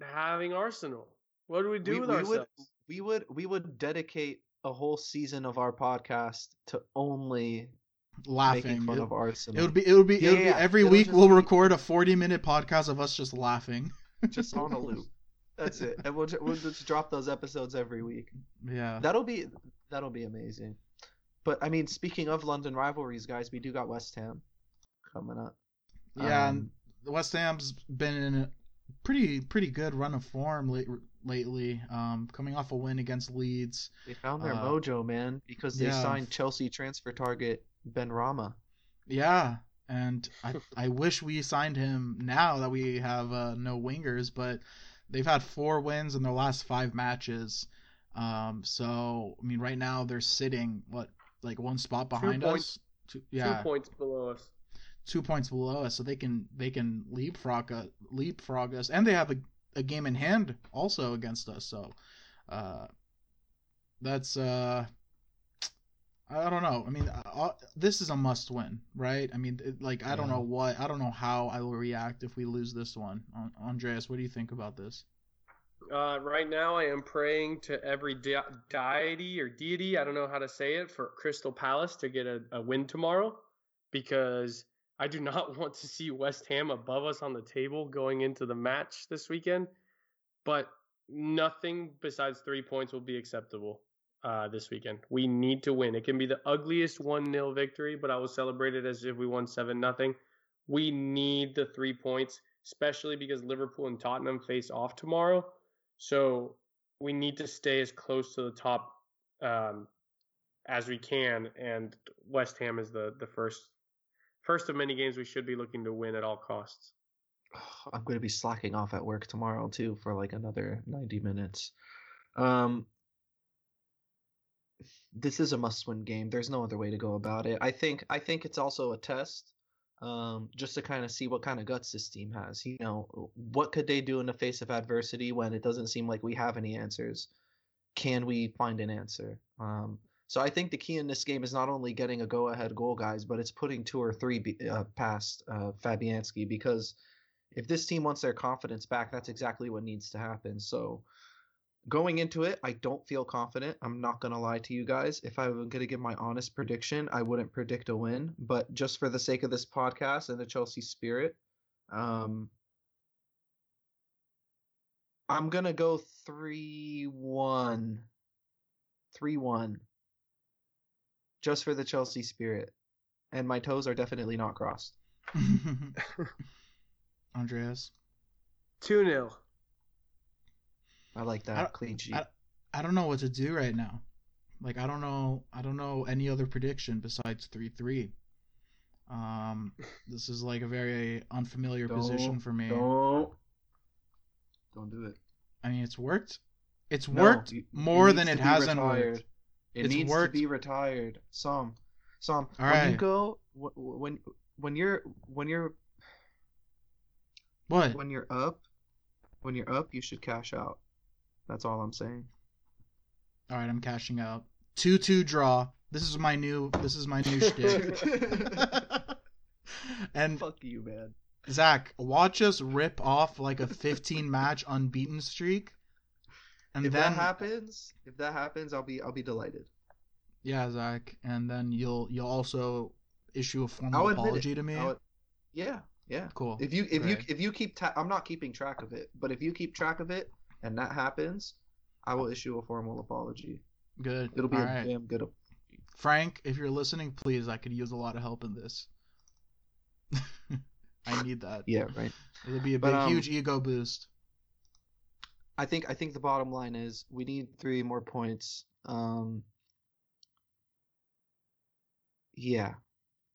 having Arsenal. What do we do we, with we ourselves? Would, we would we would dedicate a whole season of our podcast to only laughing it, of Arsenal. It would be it would be, yeah, it would be every It'll week we'll be... record a 40 minute podcast of us just laughing. just on a loop. That's it. And we'll, we'll just drop those episodes every week. Yeah. That'll be that'll be amazing. But I mean, speaking of London rivalries, guys, we do got West Ham coming up. Yeah, um, and West Ham's been in a pretty pretty good run of form late, lately. Um, coming off a win against Leeds. They found their uh, mojo, man, because they yeah. signed Chelsea transfer target Benrahma. Yeah, and I I wish we signed him now that we have uh, no wingers, but they've had four wins in their last five matches. Um, so I mean, right now they're sitting what like one spot behind two us. Two, yeah, two points below us. Two points below us, so they can they can leapfrog uh, leapfrog us, and they have a, a game in hand also against us. So, uh, that's uh, I don't know. I mean, uh, uh this is a must win, right? I mean, it, like I don't know what I don't know how I will react if we lose this one. Andreas, what do you think about this? Uh, right now, I am praying to every de- deity or deity, I don't know how to say it, for Crystal Palace to get a, a win tomorrow because I do not want to see West Ham above us on the table going into the match this weekend. But nothing besides three points will be acceptable uh, this weekend. We need to win. It can be the ugliest 1 0 victory, but I will celebrate it as if we won 7 0. We need the three points, especially because Liverpool and Tottenham face off tomorrow. So we need to stay as close to the top um, as we can, and West Ham is the the first first of many games we should be looking to win at all costs. I'm going to be slacking off at work tomorrow too for like another 90 minutes. Um, this is a must-win game. There's no other way to go about it. I think I think it's also a test um, just to kind of see what kind of guts this team has. You know, what could they do in the face of adversity when it doesn't seem like we have any answers? Can we find an answer? Um, so I think the key in this game is not only getting a go-ahead goal, guys, but it's putting two or three be, uh, past uh, Fabianski because if this team wants their confidence back, that's exactly what needs to happen. So Going into it, I don't feel confident. I'm not going to lie to you guys. If I were going to give my honest prediction, I wouldn't predict a win. But just for the sake of this podcast and the Chelsea spirit, um, I'm going to go 3 1. 3 1. Just for the Chelsea spirit. And my toes are definitely not crossed. Andreas? 2 0. I like that I, clean sheet. I, I don't know what to do right now. Like I don't know I don't know any other prediction besides three three. Um, this is like a very unfamiliar don't, position for me. Don't don't do it. I mean, it's worked. It's no, worked more it than it hasn't retired. worked. It it's needs worked. to be retired. Some, some. All when right. you go, when when you're when you're what when you're up When you're up, you should cash out. That's all I'm saying. All right, I'm cashing out. Two two draw. This is my new. This is my new shtick. and Fuck you, man. Zach, watch us rip off like a 15 match unbeaten streak, and if then that happens, if that happens, I'll be I'll be delighted. yeah, Zach, and then you'll you'll also issue a formal apology it. to me. I'll- yeah, yeah. Cool. If you if you if you keep ta- I'm not keeping track of it, but if you keep track of it and that happens, I will issue a formal apology. Good. It'll be All a right. damn good. ap- Frank, if you're listening, please, I could use a lot of help in this. I need that. Yeah, right. It'll be a But, big, um, huge ego boost. I think I think the bottom line is we need three more points. Um, yeah,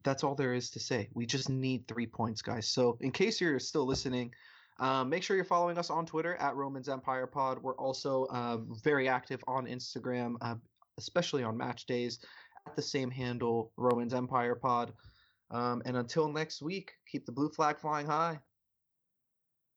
that's all there is to say. We just need three points, guys. So in case you're still listening, um, make sure you're following us on Twitter at Romans Empire Pod. We're also uh, very active on Instagram, uh, especially on match days, at the same handle, Romans Empire Pod. Um, and until next week, keep the blue flag flying high.